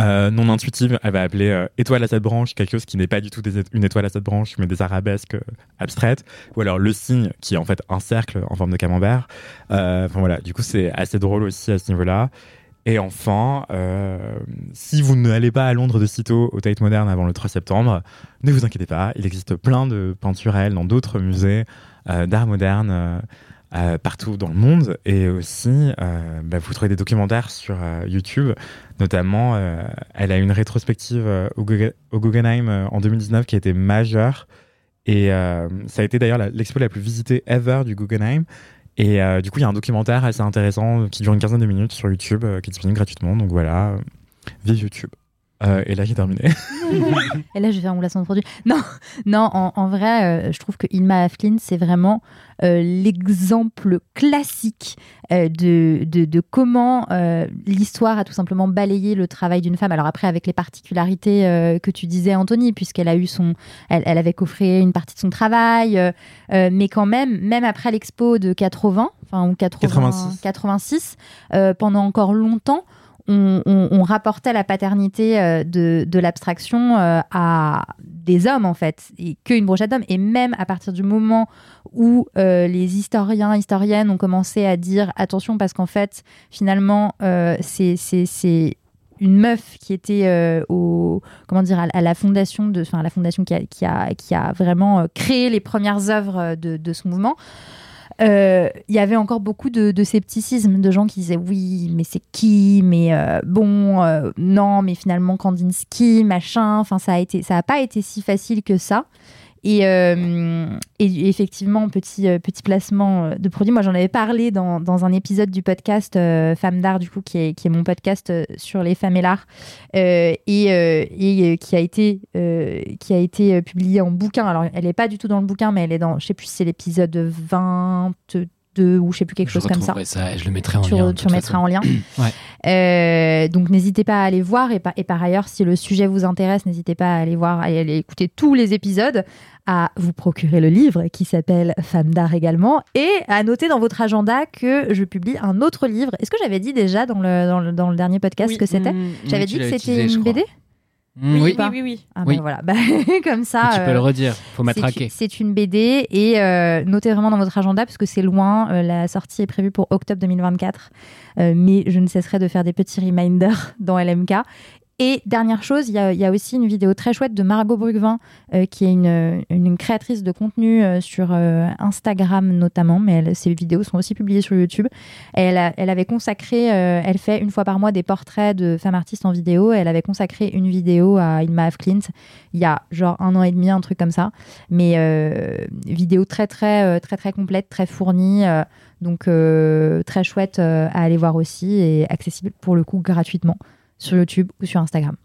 euh, non intuitive, elle va appeler euh, étoile à cette branche quelque chose qui n'est pas du tout une étoile à cette branche, mais des arabesques euh, abstraites, ou alors le signe qui est en fait un cercle en forme de camembert. Enfin voilà, du coup c'est assez drôle aussi à ce niveau-là. Et enfin, si vous n'allez pas à Londres de sitôt au Tate Modern avant le 3 septembre, ne vous inquiétez pas, il existe plein de peintures à dans d'autres musées d'art moderne. Euh, partout dans le monde. Et aussi euh, bah, vous trouvez des documentaires sur euh, YouTube. Notamment elle a une rétrospective au, Gugge- au Guggenheim en 2019 qui a été majeure. Et ça a été d'ailleurs l'expo la plus visitée ever du Guggenheim. Et du coup il y a un documentaire assez intéressant qui dure une quinzaine de minutes sur YouTube qui est disponible gratuitement. Donc voilà vive YouTube Euh, et là j'ai terminé Et là, je vais faire mon placement de produit. Non, non en, en vrai, euh, je trouve que Ilma Aflin, c'est vraiment euh, l'exemple classique de, de, de comment l'histoire a tout simplement balayé le travail d'une femme. Alors après, avec les particularités que tu disais, Anthony, puisqu'elle a eu son, elle, elle avait coffré une partie de son travail, mais quand même, même après l'expo de 80, enfin ou 80, 86. 86, euh, pendant encore longtemps, on, rapportait la paternité euh, de, l'abstraction euh, à des hommes, en fait, et qu'une brochette d'hommes. Et même à partir du moment où euh, les historiens, historiennes ont commencé à dire attention, parce qu'en fait, finalement, c'est- une meuf qui était au comment dire à, la fondation de enfin la fondation qui a, vraiment créé les premières œuvres de ce mouvement euh, il y avait encore beaucoup de, scepticisme, de gens qui disaient oui, mais c'est qui? Mais euh, bon, euh, non, mais finalement Kandinsky, machin. Enfin, ça a été, ça a pas été si facile que ça. Et, euh, et effectivement, petit, euh, petit placement euh, de produit. Moi, j'en avais parlé dans, dans un épisode du podcast Femmes d'art, du coup, qui est, qui est mon podcast sur les femmes et l'art, et, et qui a été, qui a été publié en bouquin. Alors, elle n'est pas du tout dans le bouquin, mais elle est dans, je sais plus si c'est l'épisode 22 ou je sais plus quelque je chose comme ça retrouverai ça et je le mettrai en tu, lien. de tu remettras façon. en lien. Ouais. Euh, donc n'hésitez pas à aller voir et, par- et par ailleurs, si le sujet vous intéresse, n'hésitez pas à aller voir et aller écouter tous les épisodes, à vous procurer le livre qui s'appelle Femmes d'art également et à noter dans votre agenda que je publie un autre livre. Est-ce que j'avais dit déjà dans le, dans le, dans le dernier podcast Oui. que c'était Mmh, J'avais mmh, dit que c'était une. BD Mm, Oui, oui. oui. Ah Oui. bah voilà, Bah, comme ça. tu peux euh, le redire, faut une- C'est une BD et euh, notez vraiment dans votre agenda parce que c'est loin. euh, la sortie est prévue pour octobre 2024. Euh, mais je ne cesserai de faire des petits reminders dans LMK. Et dernière chose, il y, a- aussi une vidéo très chouette de Margot Brugvin, euh, qui est une, créatrice de contenu euh, sur euh, Instagram notamment, mais elle- ses vidéos sont aussi publiées sur YouTube. Elle, avait consacré, elle fait une fois par mois des portraits de femmes artistes en vidéo. Elle avait consacré une vidéo à Ilma Afklint il y a genre un an et demi, un truc comme ça. Mais vidéo très très très très complète, très fournie. donc très chouette à aller voir aussi et accessible pour le coup gratuitement sur YouTube ou sur Instagram.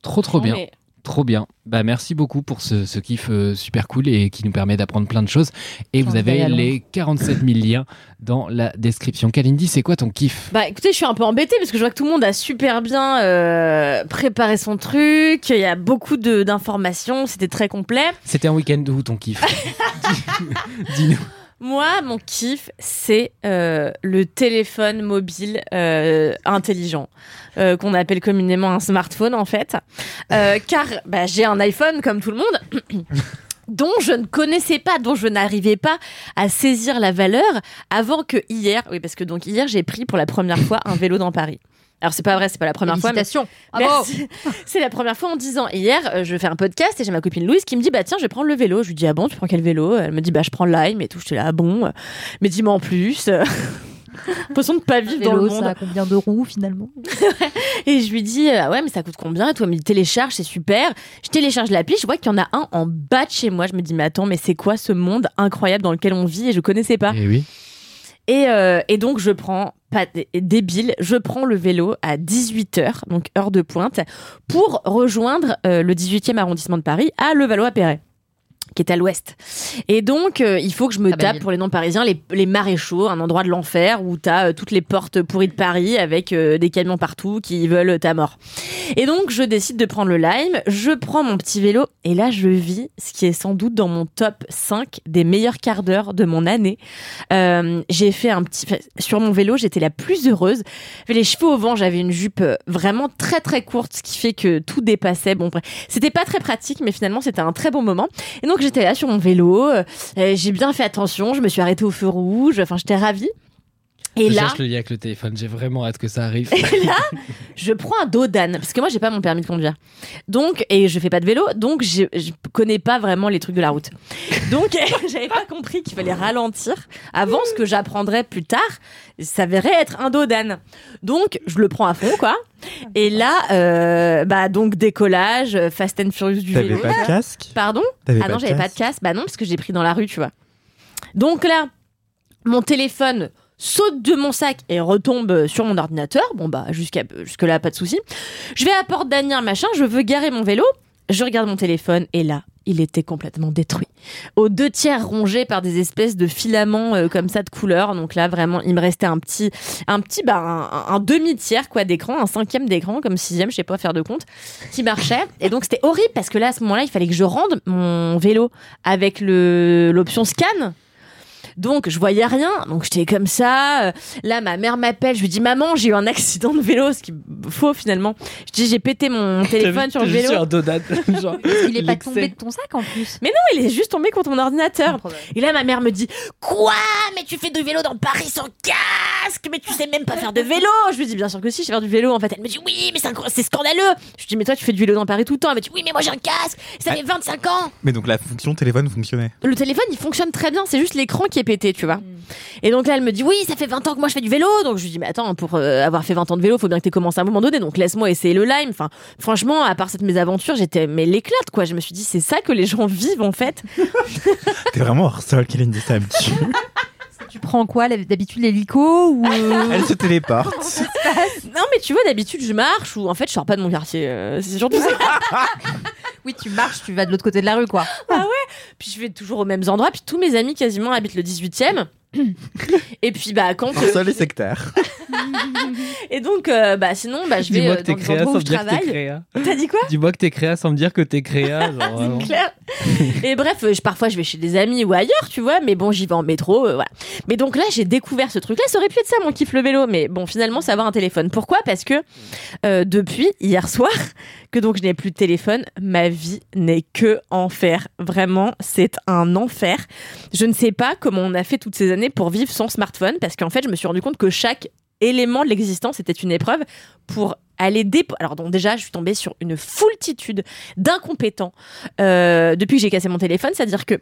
Trop trop bien. Trop bien. Bah merci beaucoup pour ce, ce kiff euh, super cool et qui nous permet d'apprendre plein de choses. Et vous avez les 47 000 liens dans la description. Kalindi, c'est quoi ton kiff? Bah écoutez, je suis un peu embêtée parce que je vois que tout le monde a super bien euh, préparé son truc. Il y a beaucoup de- d'informations, c'était très complet. C'était un week-end où ton kiff? Dis-nous. Moi, mon kiff, c'est euh, le téléphone mobile euh, intelligent, euh, qu'on appelle communément un smartphone en fait. Car bah, j'ai un iPhone comme tout le monde. dont je ne connaissais pas, dont je n'arrivais pas à saisir la valeur avant que hier, oui parce que donc hier j'ai pris pour la première fois un vélo dans Paris. Alors c'est pas vrai, c'est pas la première fois, mais Félicitations. Merci. C'est la première fois en 10 ans. Hier, euh, je fais un podcast et j'ai ma copine Louise qui me dit Bah tiens, je vais prendre le vélo. Je lui dis Ah bon, tu prends quel vélo? Elle me dit Bah je prends Lime et tout. J'étais là, ah bon, mais dis-moi en plus. L'impression de pas vivre dans le monde. ça a combien de roues finalement? Et je lui dis Ah ouais, mais ça coûte combien Et toi, elle me dit Télécharge, c'est super. Je télécharge l'appli, je vois qu'il y en a un en bas de chez moi. Je me dis Mais attends, mais c'est quoi ce monde incroyable dans lequel on vit et je connaissais pas? Eh oui. Et, euh, et donc, je prends, pas dé- débile, je prends le vélo à 18h, donc heure de pointe, pour rejoindre euh, le 18e arrondissement de Paris à Levallois-Perret qui est à l'ouest. Et donc, euh, il faut que je me Très belle tape pour les non-parisiens les, les maréchaux, un endroit de l'enfer où t'as euh, toutes les portes pourries de Paris avec euh, des camions partout qui veulent ta mort. Et donc, je décide de prendre le Lime, je prends mon petit vélo et là, je vis ce qui est sans doute dans mon top 5 des meilleurs quarts d'heure de mon année. Euh, j'ai fait un petit... Sur mon vélo, j'étais la plus heureuse. J'avais les cheveux au vent, j'avais une jupe vraiment très très courte, ce qui fait que tout dépassait. Bon, bref, c'était pas très pratique, mais finalement, c'était un très bon moment. Et donc, j'étais là sur mon vélo, euh, j'ai bien fait attention, je me suis arrêtée au feu rouge, enfin, j'étais ravie. Et je là, cherche le lien avec le téléphone. J'ai vraiment hâte que ça arrive. et là, je prends un dos d'âne parce que moi j'ai pas mon permis de conduire. Donc et je fais pas de vélo, donc je, je connais pas vraiment les trucs de la route. Donc j'avais pas compris qu'il fallait ralentir avant ce que j'apprendrais plus tard s'avérait être un dos d'âne. Donc je le prends à fond quoi. Et là euh, bah donc décollage, euh, Fast and Furious du T'avais vélo. pas de casque? Pardon? T'avais ah non, j'avais pas de casque. Bah non, parce que j'ai pris dans la rue, tu vois. Donc là, mon téléphone saute de mon sac et retombe sur mon ordinateur. Bon bah jusqu'à jusque là pas de souci. Je vais à Porte d'Anière machin, je veux garer mon vélo, je regarde mon téléphone et là, il était complètement détruit. Aux deux tiers rongé par des espèces de filaments euh, comme ça de couleur. Donc là vraiment, il me restait un petit un petit bah un, un demi tiers quoi d'écran, un cinquième d'écran comme sixième, je sais pas faire de compte, qui marchait. Et donc c'était horrible parce que là à ce moment-là, il fallait que je rende mon vélo avec le l'option scan. Donc je voyais rien, donc j'étais comme ça. Euh, Là, ma mère m'appelle, je lui dis maman, j'ai eu un accident de vélo, ce qui est faux finalement. Je dis j'ai pété mon téléphone sur le vélo. un dodane. Genre, Il est pas tombé de ton sac en plus. Mais non, il est juste tombé contre mon ordinateur. Et là, ma mère me dit Quoi? Mais tu fais du vélo dans Paris sans casque? Mais tu sais même pas faire de vélo Je lui dis Bien sûr que si, je sais faire du vélo. En fait, elle me dit Oui, mais c'est scandaleux Je lui dis Mais toi, tu fais du vélo dans Paris tout le temps. Elle me dit Oui, mais moi j'ai un casque Ça fait 25 ans Mais donc la fonction téléphone fonctionnait. le téléphone il fonctionne très bien, c'est juste l'écran qui est pété, tu vois. Et donc là elle me dit oui, ça fait 20 ans que moi je fais du vélo, donc je lui dis mais attends, pour euh, avoir fait 20 ans de vélo, faut bien que tu commencé à un moment donné, donc laisse-moi essayer le lime. Enfin, franchement, à part cette mésaventure, j'étais mais l'éclate quoi. Je me suis dit c'est ça que les gens vivent en fait. T'es vraiment hors sol, Kalindi, ça me tue. Tu prends quoi D'habitude l'hélico ou euh, Elle se téléporte. Non mais tu vois d'habitude je marche ou en fait je sors pas de mon quartier. euh, c'est surtout ça. Oui, tu marches, tu vas de l'autre côté de la rue quoi. Puis je vais toujours aux mêmes endroits. Puis tous mes amis quasiment habitent le 18e. Et puis bah quand euh, seul et sectaire. et donc euh, bah sinon bah je vais euh, dans endroits où me je dire que t'es travaille. créa. T'as dit quoi? Dis-moi que t'es créa sans me dire que t'es créa. C'est clair. Et bref, euh, je, parfois je vais chez des amis ou ailleurs, tu vois, mais bon, j'y vais en métro, euh, voilà. Mais donc là, j'ai découvert ce truc-là. Ça aurait pu être ça, mon kiff le vélo, mais bon, finalement, c'est avoir un téléphone. Pourquoi? Parce que euh, depuis hier soir, que donc je n'ai plus de téléphone, ma vie n'est que enfer. Vraiment, c'est un enfer. Je ne sais pas comment on a fait toutes ces années pour vivre sans smartphone, parce qu'en fait, je me suis rendu compte que chaque élément de l'existence était une épreuve pour aller dépo... Alors donc déjà, je suis tombée sur une foultitude d'incompétents euh, depuis que j'ai cassé mon téléphone, c'est-à-dire que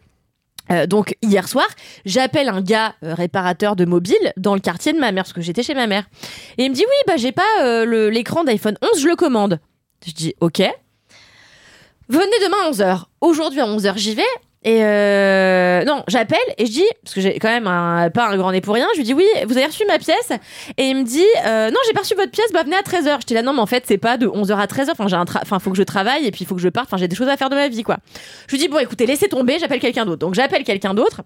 euh, donc hier soir, j'appelle un gars euh, réparateur de mobile dans le quartier de ma mère parce que j'étais chez ma mère. Et il me dit oui, bah j'ai pas l'écran d'iPhone 11, je le commande. Je dis OK. Venez demain à 11h. Aujourd'hui à 11h, j'y vais. Et euh, non, j'appelle et je dis, parce que j'ai quand même un, pas un grand nez pour rien, je lui dis oui, vous avez reçu ma pièce? Et il me dit, euh, non, j'ai pas reçu votre pièce, bah venez à 13h. J'étais là, non, mais en fait, c'est pas de 11h à 13h, enfin, j'ai un enfin, faut que je travaille et puis il faut que je parte, enfin, j'ai des choses à faire de ma vie, quoi. Je lui dis, bon, écoutez, laissez tomber, j'appelle quelqu'un d'autre. Donc j'appelle quelqu'un d'autre.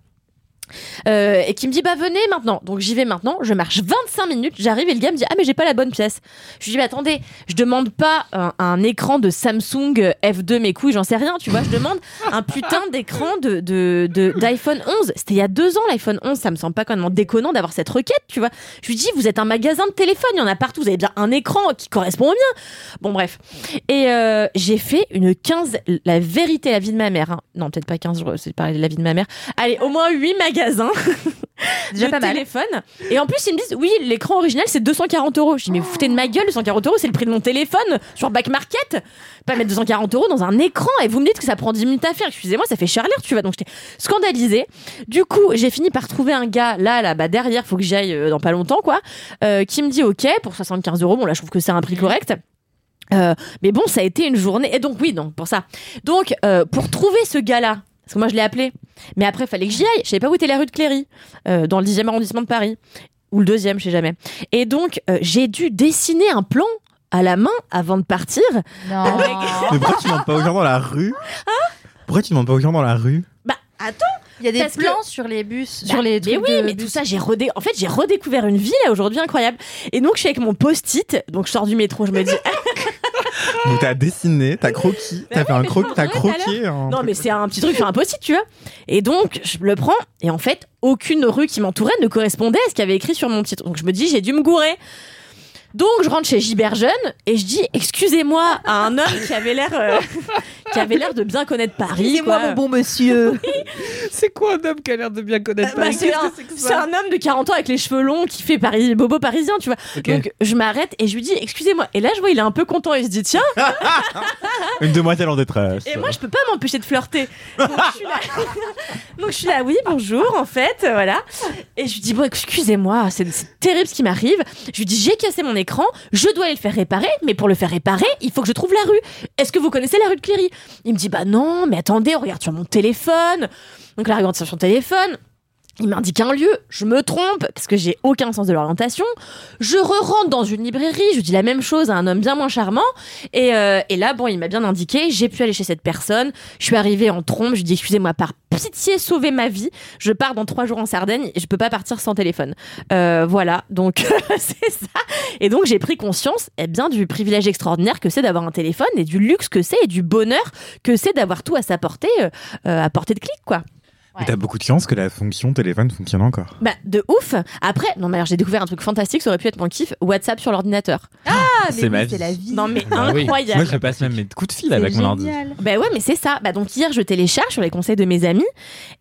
Euh, et qui me dit bah venez maintenant. Donc j'y vais maintenant. Je marche 25 minutes. J'arrive et le gars me dit ah mais j'ai pas la bonne pièce. Je lui dis mais attendez je demande pas un, écran de Samsung F2 mes couilles j'en sais rien tu vois. Je demande un putain d'écran de de- d'iPhone 11 c'était il y a deux ans l'iPhone 11 ça me semble pas même déconnant d'avoir cette requête tu vois. Je lui dis vous êtes un magasin de téléphone. Il y en a partout. Vous avez bien un écran qui correspond au mien. Bon bref. Et euh, j'ai fait une 15 la vérité la vie de ma mère hein. non peut-être pas 15 je- c'est pas la vie de ma mère. Allez au moins 8 magasins Déjà de pas mal. téléphone. Et en plus ils me disent oui l'écran original c'est 240 euros. Je dis mais vous foutez de ma gueule 240 euros c'est le prix de mon téléphone sur back market. Pas mettre 240 euros dans un écran et vous me dites que ça prend 10 minutes à faire. Excusez-moi ça fait cher l'air tu vois. Donc j'étais scandalisée. Du coup j'ai fini par trouver un gars là là bas derrière faut que j'y aille euh, dans pas longtemps quoi euh, qui me dit ok pour 75 euros bon là je trouve que c'est un prix correct. Euh, mais bon, ça a été une journée. Et donc, oui, donc pour ça. Donc, pour trouver ce gars-là, parce que moi, je l'ai appelé. Mais après, il fallait que j'y aille. Je savais pas où était la rue de Cléry, euh, dans le 10e arrondissement de Paris. Ou le deuxième, je sais jamais. Et donc, euh, j'ai dû dessiner un plan à la main avant de partir. Non. Mais pourquoi tu demandes pas aux gens dans la rue Pourquoi tu demandes pas aux gens dans la rue Bah, attends Il y a des Parce que- plans sur les bus, Bah, sur les mais trucs oui, de mais bus. tout ça, j'ai redé... en fait, j'ai redécouvert une ville aujourd'hui incroyable. Et donc, je suis avec mon post-it. Donc, je sors du métro, je me dis, Donc t'as dessiné, t'as croquis, t'as fait un croquis, t'as Bah croqué. un Non, mais c'est un petit truc sur un post-it, tu vois. Et donc, je le prends, et en fait, aucune rue qui m'entourait ne correspondait à ce qu'il y avait écrit sur mon titre. Donc, je me dis, j'ai dû me gourer. Donc, je rentre chez Gilbert Jeune et je dis, excusez-moi, à un homme qui avait l'air, euh, qui avait l'air de bien connaître Paris. moi quoi. mon bon monsieur. C'est quoi un homme qui a l'air de bien connaître Bah, Paris c'est un, que c'est c'est un homme de 40 ans avec les cheveux longs qui fait Paris, bobo parisien, tu vois. Donc, je m'arrête et je lui dis, excusez-moi. Et là, je vois, il est un peu content. Il se dit, tiens, Une demoiselle en détresse. Et moi, je peux pas m'empêcher de flirter. Donc je, suis là... Donc, je suis là, oui, bonjour, en fait, euh, voilà. Et je lui dis, bon, excusez-moi, c'est c'est terrible ce qui m'arrive. Je lui dis, j'ai cassé mon écran, je dois aller le faire réparer, mais pour le faire réparer, il faut que je trouve la rue. Est-ce que vous connaissez la rue de Cléry? Il me dit, bah non, mais attendez, regarde sur mon téléphone. Donc là, il regarde sur son téléphone. Il m'indique un lieu, je me trompe parce que j'ai aucun sens de l'orientation. Je re-rentre dans une librairie, je dis la même chose à un homme bien moins charmant. Et, euh, et là, bon, il m'a bien indiqué, j'ai pu aller chez cette personne. Je suis arrivée en trompe, je dis excusez-moi, par pitié, sauvez ma vie. Je pars dans trois jours en Sardaigne et je peux pas partir sans téléphone. Euh, voilà, donc c'est ça. Et donc j'ai pris conscience eh bien, du privilège extraordinaire que c'est d'avoir un téléphone et du luxe que c'est et du bonheur que c'est d'avoir tout à sa portée, euh, à portée de clic, quoi. Mais t'as beaucoup de chance que la fonction téléphone fonctionne encore. Bah, de ouf. Après, non, mais alors j'ai découvert un truc fantastique, ça aurait pu être mon kiff WhatsApp sur l'ordinateur. Ah, mais C'est ma c'est vie. la vie. Non, mais Bah oui. incroyable. Moi, je passe même mes coups de fil avec mon ordi. génial. Bah ouais, mais c'est ça. Bah donc hier, je télécharge sur les conseils de mes amis.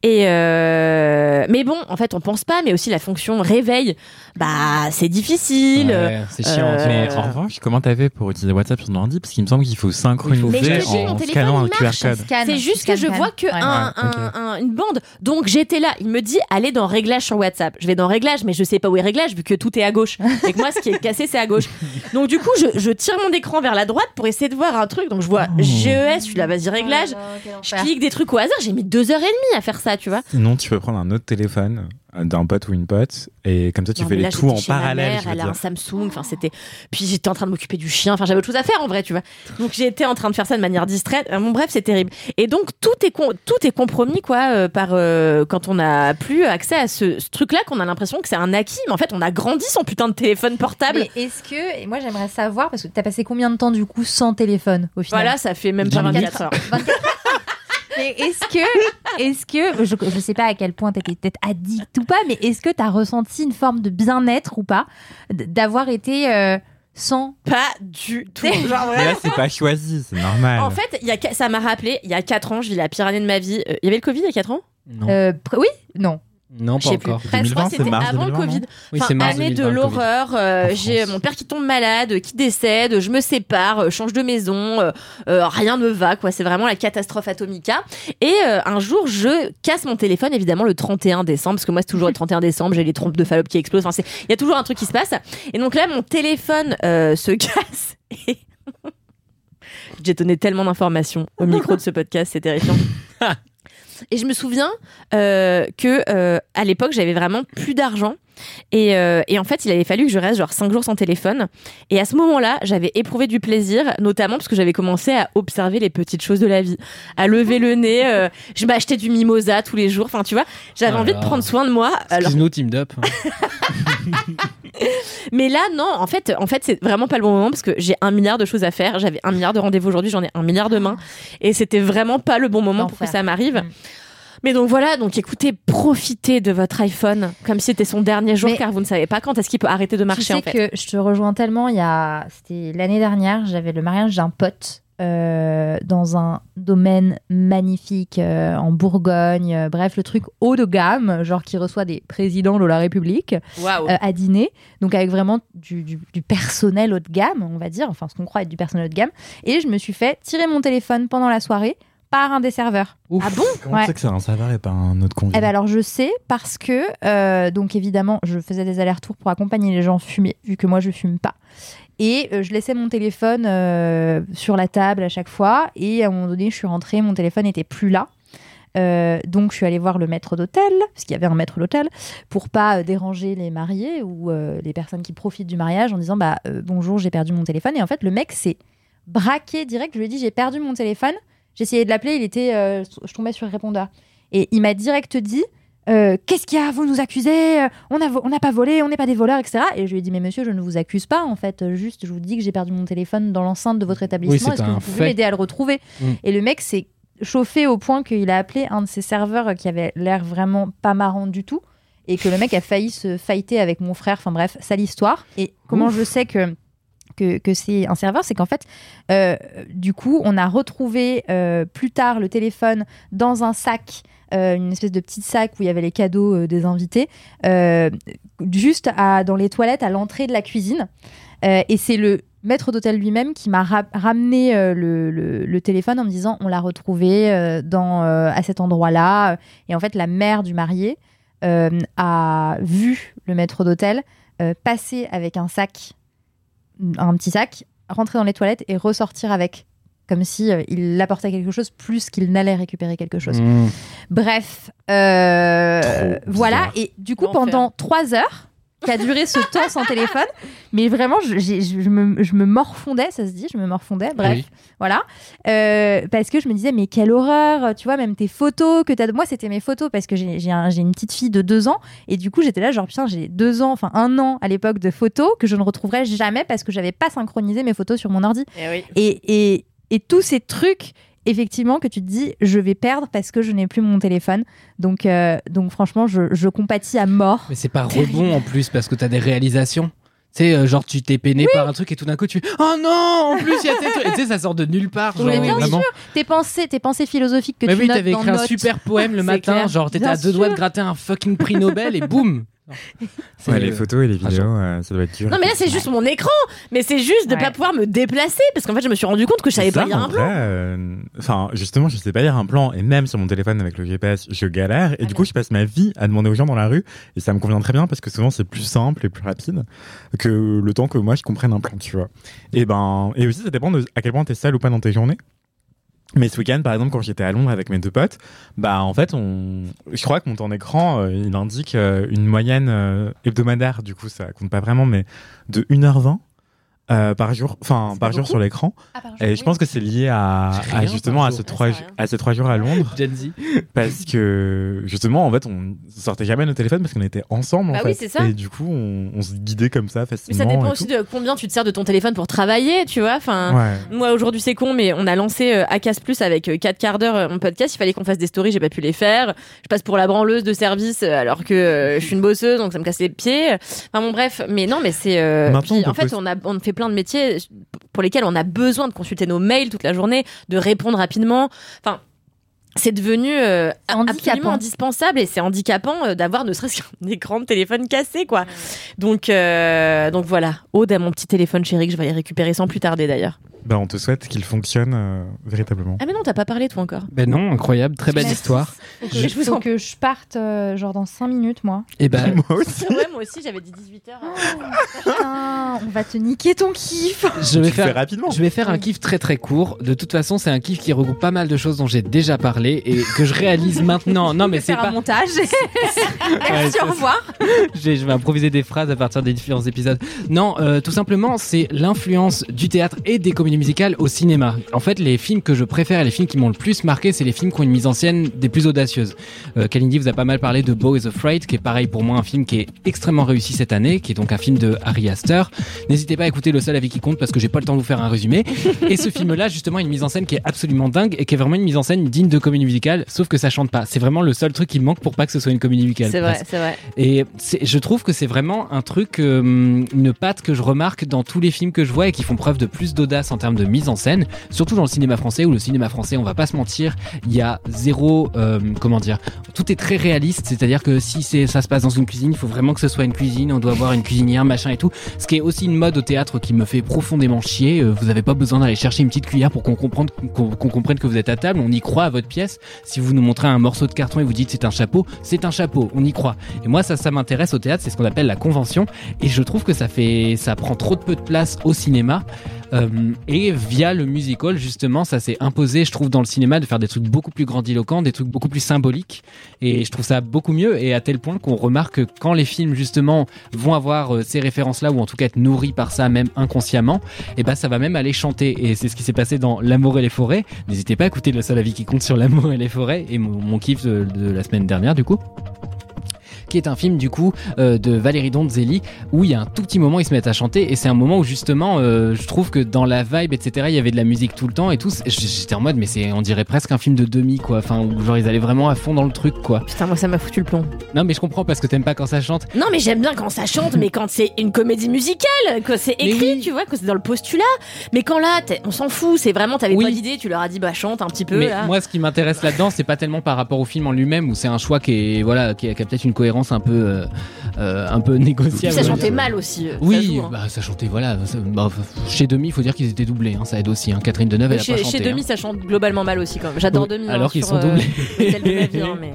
Et euh... mais bon, en fait, on pense pas, mais aussi la fonction réveil. Bah, c'est difficile. Ouais, c'est chiant. Euh, Mais en revanche, comment t'as fait pour utiliser WhatsApp sur ton ordi? Parce qu'il me semble qu'il faut Mais je synchroniser te dis, mon en téléphone, scannant un QR code. C'est juste que je vois que Ouais. un, Ouais, ok. un- un- une bande. Donc j'étais là. Il me dit allez dans réglages sur WhatsApp. Je vais dans réglages, mais je sais pas où est réglage vu que tout est à gauche. Et que moi, ce qui est cassé, c'est à gauche. Donc du coup, je, je tire mon écran vers la droite pour essayer de voir un truc. Donc je vois GES. Je suis là, vas-y réglage. Oh quel Je clique des trucs au hasard. J'ai mis deux heures et demie à faire ça, tu vois. Sinon, tu peux prendre un autre téléphone d'un pote ou une pote et comme ça tu Non, fais les là, tout en chez ma parallèle. mère, je veux elle a dire. un Samsung. Enfin, c'était. Puis j'étais en train de m'occuper du chien. Enfin, j'avais autre chose à faire en vrai, tu vois. Donc j'étais en train de faire ça de manière distraite. Euh, Bon, bref, c'est terrible. Et donc tout est tout est compromis quoi euh, par euh, quand on n'a plus accès à ce, ce truc-là qu'on a l'impression que c'est un acquis, mais en fait on a grandi son putain de téléphone portable. Est-ce que, et moi j'aimerais savoir, parce que t'as passé combien de temps du coup sans téléphone au final? Voilà, ça fait même pas 24 heures. Mais est-ce que, est-ce que, je, je sais pas à quel point t'étais peut-être addict ou pas, mais est-ce que t'as ressenti une forme de bien-être ou pas d'avoir été euh, sans? Pas du tout. Genre là c'est pas choisi, c'est normal. En fait, il y a, ça m'a rappelé, il y a 4 ans, je vis la pire année de ma vie. Euh, Il y avait le Covid il y a 4 ans? Non, Euh, pr- Oui? Non. Non Je pas sais plus. encore. Crois 2020, que c'est c'était avant le 2020, Covid. Oui, Enfin, mars année de 2020, le Covid. l'horreur. euh, j'ai mon père qui tombe malade, qui décède, je me sépare, euh, change de maison, euh, euh, rien ne va, quoi. C'est vraiment la catastrophe atomica. Et euh, un jour, je casse mon téléphone, évidemment, le 31 décembre, parce que moi, c'est toujours le 31 décembre, j'ai les trompes de Fallope qui explosent. Enfin, il y a toujours un truc qui se passe. Et donc là, mon téléphone euh, se casse. Et... J'ai donné tellement d'informations au micro de ce podcast, c'est terrifiant. Et je me souviens euh, que euh, à l'époque, j'avais vraiment plus d'argent. Et, euh, et en fait, il avait fallu que je reste genre 5 jours sans téléphone. Et à ce moment-là, j'avais éprouvé du plaisir, notamment parce que j'avais commencé à observer les petites choses de la vie, à lever le nez. euh, je m'achetais du mimosa tous les jours. Enfin, tu vois, j'avais Oh envie de prendre soin de moi. Alors, Excuse-nous, Team Up. mais là, non, en fait, en fait, c'est vraiment pas le bon moment parce que j'ai un milliard de choses à faire. J'avais un milliard de rendez-vous aujourd'hui, j'en ai un milliard demain. Et c'était vraiment pas le bon moment pour que ça m'arrive. Mm. Mais donc voilà, donc écoutez, profitez de votre iPhone comme si c'était son dernier jour Mais- car vous ne savez pas quand est-ce qu'il peut arrêter de Tu marcher sais en fait. que je te rejoins tellement. Il y a, c'était l'année dernière, j'avais le mariage d'un pote euh, dans un domaine magnifique euh, en Bourgogne. Euh, bref, le truc haut de gamme, genre qui reçoit des présidents de la République à dîner. Donc avec vraiment du, du- du personnel haut de gamme, on va dire, enfin ce qu'on croit être du personnel haut de gamme. Et je me suis fait tirer mon téléphone pendant la soirée par un des serveurs. Ah bon Comment Ouais. que c'est un serveur et pas un autre convive Eh ben alors je sais parce que euh, donc évidemment je faisais des allers-retours pour accompagner les gens fumer vu que moi je fume pas. Et euh, je laissais mon téléphone euh, sur la table à chaque fois et à un moment donné je suis rentrée mon téléphone était plus là. Euh, donc je suis allée voir le maître d'hôtel parce qu'il y avait un maître d'hôtel pour pas euh, déranger les mariés ou euh, les personnes qui profitent du mariage en disant bah bonjour j'ai perdu mon téléphone. Et en fait le mec s'est braqué direct. Je lui ai dit j'ai perdu mon téléphone essayé de l'appeler il était euh, je tombais sur le répondeur et il m'a direct dit euh, Qu'est-ce qu'il y a? Vous nous accusez Euh, On n'a on n'a pas volé, on n'est pas des voleurs, etc. Et je lui ai dit Mais monsieur, je ne vous accuse pas, en fait. Juste, je vous dis que j'ai perdu mon téléphone dans l'enceinte de votre établissement. Est-ce que vous pouvez m'aider à le retrouver Mm? Et le mec s'est chauffé au point qu'il a appelé un de ses serveurs qui avait l'air vraiment pas marrant du tout. Et que le mec a failli se fighter avec mon frère. Enfin bref, sale histoire. Et comment je sais que que, c'est un serveur, c'est qu'en fait, euh, du coup, on a retrouvé euh, plus tard le téléphone dans un sac, euh, une espèce de petit sac où il y avait les cadeaux des invités, juste à, dans les toilettes à l'entrée de la cuisine. Et c'est le maître d'hôtel lui-même qui m'a ra- ramené le, téléphone en me disant on l'a retrouvé dans, à cet endroit-là. Et en fait, la mère du marié a vu le maître d'hôtel passer avec un sac un petit sac, rentrer dans les toilettes et ressortir avec. Comme si euh, il apportait quelque chose plus qu'il n'allait récupérer quelque chose. Mmh. Bref, euh, voilà. Et du coup, pendant trois heures, qui a duré ce temps sans téléphone, mais vraiment, je, me, je me morfondais, ça se dit, je me morfondais. Bref, Oui. voilà. Euh, parce que je me disais, mais quelle horreur, tu vois, même tes photos que t'as. Moi, c'était mes photos parce que j'ai j'ai un- j'ai une petite fille de deux ans et du coup, j'étais là, genre, putain, j'ai deux ans, enfin un an à l'époque de photos que je ne retrouverai jamais parce que j'avais pas synchronisé mes photos sur mon ordi. Eh oui. Et, et, et tous ces trucs, effectivement, que tu te dis, je vais perdre parce que je n'ai plus mon téléphone. Donc, euh, donc franchement, je, je compatis à mort. Mais c'est pas rebond en plus parce que t'as des réalisations. Tu sais, euh, genre tu t'es peiné par un truc et tout d'un coup tu oh non en plus il y a tes trucs Et tu sais ça sort de nulle part genre Mais bien vraiment Tes pensées, tes pensées philosophiques que mais tu oui notes t'avais dans écrit un Notes. super poème le matin clair. genre t'étais à deux doigts de sûr. gratter un fucking prix Nobel et boum Ouais, les photos et les Ah, vidéos, euh, ça doit être dur. Non mais là c'est juste mon écran, mais c'est juste de Ouais. pas pouvoir me déplacer parce qu'en fait je me suis rendu compte que je savais Ça, pas lire en un plan. vrai, euh, Enfin, justement, je sais pas lire un plan, et même sur mon téléphone avec le GPS, je galère, et du coup, je passe ma vie à demander aux gens dans la rue, et ça me convient très bien parce que souvent c'est plus simple et plus rapide que le temps que moi je comprenne un plan, tu vois. Et ben, et aussi ça dépend de à quel point t'es seul ou pas dans tes journées. Mais ce week-end, par exemple, quand j'étais à Londres avec mes deux potes, bah en fait, on, je crois que mon temps d'écran, euh, il indique euh, une moyenne euh, hebdomadaire, du coup, ça compte pas vraiment, mais de 1h20 euh, par jour, enfin par jour sur l'écran. Et je pense que c'est lié à, justement à ces trois à ces trois jours à Londres, Gen Z. parce que justement, en fait, on sortait jamais nos téléphones parce qu'on était ensemble, en Bah fait. oui, c'est ça. Et du coup, on, on se guidait comme ça Mais facilement. ça dépend aussi tout. de combien tu te sers de ton téléphone pour travailler, tu vois. Enfin, Ouais. moi aujourd'hui c'est con, mais on a lancé euh, Acas Plus avec 4 quarts d'heure euh, mon podcast. Il fallait qu'on fasse des stories, j'ai pas pu les faire. Je passe pour la branleuse de service euh, alors que euh, je suis une bosseuse, donc ça me casse les pieds. Enfin bon bref, mais non, mais c'est. euh, en fait, on a on fait plein de métiers pour lesquels on a besoin de consulter nos mails toute la journée, de répondre rapidement. Enfin. C'est devenu euh, absolument indispensable et c'est handicapant euh, d'avoir ne serait-ce qu'un écran de téléphone cassé quoi. Donc euh, donc voilà, ode à mon petit téléphone chéri que je vais aller récupérer sans plus tarder d'ailleurs. Bah, on te souhaite qu'il fonctionne euh, véritablement. Ah mais non, t'as pas parlé toi encore. Ben non, incroyable, très belle histoire. Je- je, faut que je parte euh, genre dans 5 minutes, moi. Et ben, Moi aussi. Moi aussi j'avais dit 18h. Putain, on va te niquer ton kiff. je vais Tu le fais faire rapidement. Je vais faire un kiff très très court. De toute façon, c'est un kiff qui regroupe pas mal de choses dont j'ai déjà parlé et que je réalise maintenant. Non, mais c'est faire pas. un montage. Ouais, Merci, au revoir. J'ai- je vais improviser des phrases à partir des différents épisodes. Non, euh, tout simplement, c'est l'influence du théâtre et des comédies musicales au cinéma. En fait, les films que je préfère et les films qui m'ont le plus marqué, c'est les films qui ont une mise en scène des plus audacieuses. Euh, Kalindi vous a pas mal parlé de Beau is Afraid, qui est pareil pour moi un film qui est extrêmement réussi cette année, qui est donc un film de Harry Astor. N'hésitez pas à écouter Le seul avis qui compte parce que j'ai pas le temps de vous faire un résumé. Et ce film-là, justement, a une mise en scène qui est absolument dingue et qui est vraiment une mise en scène digne de comédie musicale, sauf que ça chante pas. C'est vraiment le seul truc qui me manque pour pas que ce soit une comédie musicale. C'est vrai, c'est vrai. Et je trouve que c'est vraiment un truc, euh, une patte que je remarque dans tous les films que je vois et qui font preuve de plus d'audace en termes de mise en scène, surtout dans le cinéma français où le cinéma français, on va pas se mentir, il y a zéro, euh, comment dire, tout est très réaliste, c'est-à-dire que si ça se passe dans une cuisine, il faut vraiment que ce soit une cuisine, on doit avoir une cuisinière, machin et tout. Ce qui est aussi une mode au théâtre qui me fait profondément chier. Euh, Vous avez pas besoin d'aller chercher une petite cuillère pour qu'on comprenne, qu'on comprenne que vous êtes à table. On y croit à votre pièce. Si vous nous montrez un morceau de carton et vous dites c'est un chapeau, c'est un chapeau. On y croit. Et moi, ça, ça m'intéresse au théâtre. C'est ce qu'on appelle la convention. Et je trouve que ça fait, ça prend trop de peu de place au cinéma. Euh, et via le musical, justement, ça s'est imposé, je trouve, dans le cinéma, de faire des trucs beaucoup plus grandiloquents, des trucs beaucoup plus symboliques. Et je trouve ça beaucoup mieux. Et à tel point qu'on remarque que quand les films, justement, vont avoir euh, ces références-là, ou en tout cas être nourris par ça, même inconsciemment, et ben ça va même aller chanter. Et c'est ce qui s'est passé dans L'amour et les forêts. N'hésitez pas à écouter le seul avis qui compte sur l'amour et les forêts, et mon, kiff de la semaine dernière, du coup qui est un film du coup euh, de Valérie Donzelli où il y a un tout petit moment ils se mettent à chanter et c'est un moment où justement euh, je trouve que dans la vibe etc il y avait de la musique tout le temps et tout j'étais en mode mais c'est on dirait presque un film de demi quoi enfin où genre ils allaient vraiment à fond dans le truc quoi Putain, moi ça m'a foutu le plomb. non mais je comprends parce que t'aimes pas quand ça chante Non, mais j'aime bien quand ça chante, mais quand c'est une comédie musicale, quand c'est écrit, oui. tu vois, quand c'est dans le postulat. Mais quand là, on s'en fout, c'est vraiment, t'avais Oui. pas d'idée, tu leur as dit, bah chante un petit peu. Mais là. moi, ce qui m'intéresse là-dedans, c'est pas tellement par rapport au film en lui-même, où c'est un choix qui est voilà, qui a, qui a peut-être une cohérence un peu, euh, euh, un peu Puis négociable. ça chantait mal aussi. euh, ça Oui, joue, hein. bah, ça chantait voilà. ça- bah, chez Demi, il faut dire qu'ils étaient doublés, hein, ça aide aussi. Hein. Catherine Deneuve, elle a chez, pas chanté. chez Demi, ça chante globalement mal aussi quand même. J'adore Demi. alors qu'ils sont euh, doublés. hein, mais...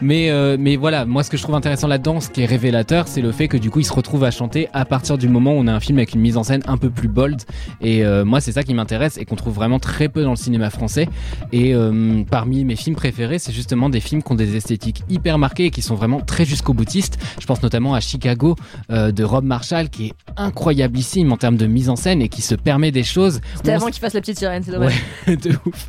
Mais, euh, mais voilà, moi ce que je trouve intéressant là-dedans, ce qui est révélateur, c'est le fait que du coup ils se retrouvent à chanter à partir du moment où on a un film avec une mise en scène un peu plus bold. Et euh, moi c'est ça qui m'intéresse et qu'on trouve vraiment très peu dans le cinéma français. Et euh, parmi mes films préférés, c'est justement des films qui ont des esthétiques hyper marquées et qui sont vraiment très jusqu'au boutiste. Je pense notamment à Chicago de Rob Marshall qui est incroyablissime en termes de mise en scène et qui se permet des choses. C'était avant qu'il fasse la petite sirène, c'est dommage. Ouais, de ouf.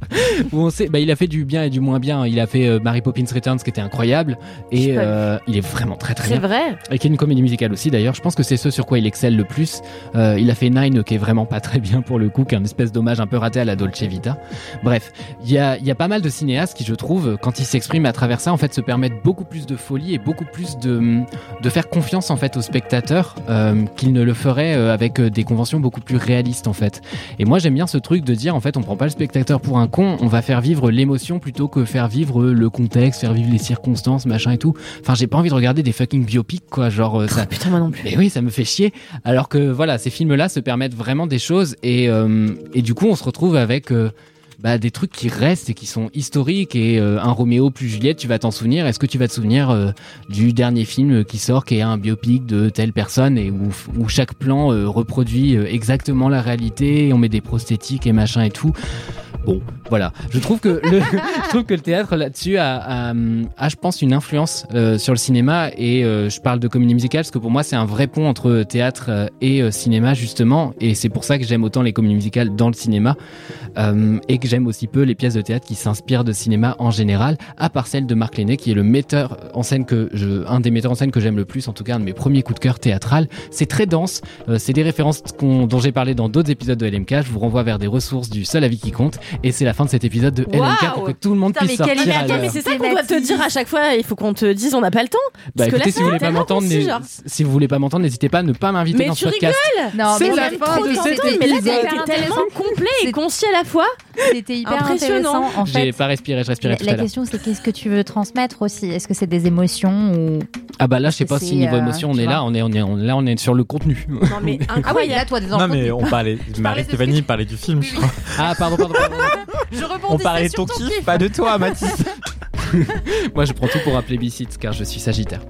Où on sait, bah, il a fait du bien et du moins bien. Il a fait Mary Poppins Returns qui était incroyable et euh, il est vraiment très très C'est bien. vrai. Et qui est une comédie musicale aussi d'ailleurs. Je pense que c'est ce sur quoi il excelle le plus. Euh, il a fait Nine qui est vraiment pas très bien pour le coup, qui est un espèce d'hommage un peu raté à la Dolce Vita. Bref, il y a, y a pas mal de cinéastes qui, je trouve, quand ils s'expriment à travers ça, en fait, se permettent beaucoup plus de folie et beaucoup plus de, de faire confiance en fait aux spectateurs euh, qu'ils ne le feraient euh, avec des conventions beaucoup plus réalistes en fait. Et moi, j'aime bien ce truc de dire en fait, on prend pas le spectateur pour un con, on va faire vivre l'émotion plutôt que faire vivre le contexte, faire vivre les circonstances, machin et tout. Enfin, j'ai pas envie de regarder des fucking biopics quoi, genre euh, ça. Putain, moi non plus. Mais oui, ça me fait chier. Alors que voilà, ces films-là se permettent vraiment des choses et, euh, et du coup, on se retrouve avec euh, bah, des trucs qui restent et qui sont historiques. Et euh, un Roméo plus Juliette, tu vas t'en souvenir. Est-ce que tu vas te souvenir euh, du dernier film qui sort, qui est un biopic de telle personne et où, où chaque plan euh, reproduit exactement la réalité, on met des prosthétiques et machin et tout? Bon, voilà. Je trouve que le, je trouve que le théâtre là-dessus a, a, a, je pense, une influence euh, sur le cinéma. Et euh, je parle de comédie musicale parce que pour moi, c'est un vrai pont entre théâtre euh, et euh, cinéma, justement. Et c'est pour ça que j'aime autant les comédies musicales dans le cinéma. Et que j'aime aussi peu les pièces de théâtre qui s'inspirent de cinéma en général, à part celle de Marc Lenné, qui est le metteur en scène que je, un des metteurs en scène que j'aime le plus, en tout cas un de mes premiers coups de cœur théâtral. C'est très dense. c'est des références dont j'ai parlé dans d'autres épisodes de LMK. Je vous renvoie vers des ressources du seul avis qui compte. Et c'est la fin de cet épisode de Wow LMK pour que tout le monde Putain, puisse mais sortir mais c'est ça qu'on doit te dire à chaque fois. Il faut qu'on te dise on n'a pas le temps. Bah Parce que écoutez, là, si vous voulez pas m'entendre, si vous voulez pas m'entendre, n'hésitez pas à ne pas m'inviter dans ce podcast. rigoles Non, C'est mais la fin de cet épisode. tellement complet et concis à la fois. C'était hyper Impressionnant. J'ai pas respiré, je respirais la, question, c'est qu'est-ce que tu veux transmettre aussi? Est-ce que c'est des émotions ou Ah bah là, je sais pas que si niveau euh, émotion on est là, on est, on est, on- là on est sur le contenu. Non mais Ah oui, incroyable. là, toi, des Non, mais on parlait. Marie Stéphanie parlait du film, je crois. Ah pardon, pardon. pardon. Je On parlait de sur ton kiff, pas de toi, Mathis. Moi, je prends tout pour un plébiscite car je suis Sagittaire.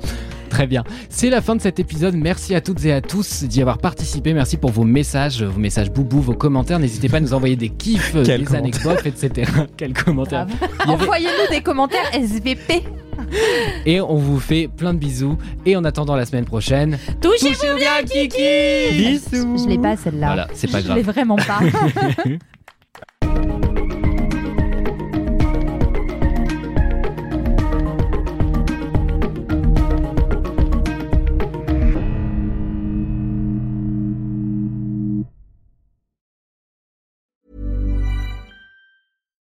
Très bien. C'est la fin de cet épisode. Merci à toutes et à tous d'y avoir participé. Merci pour vos messages, vos messages boubou, vos commentaires. N'hésitez pas à nous envoyer des kiffs, Quel des commentaire. anecdotes, etc. Quels commentaires. Il y avait- Envoyez-nous des commentaires SVP. Et on vous fait plein de bisous. Et en attendant la semaine prochaine, Touchez-vous bien, Kiki. Bisous. Je l'ai pas celle-là. voilà, c'est pas Je l'ai grave. vraiment pas.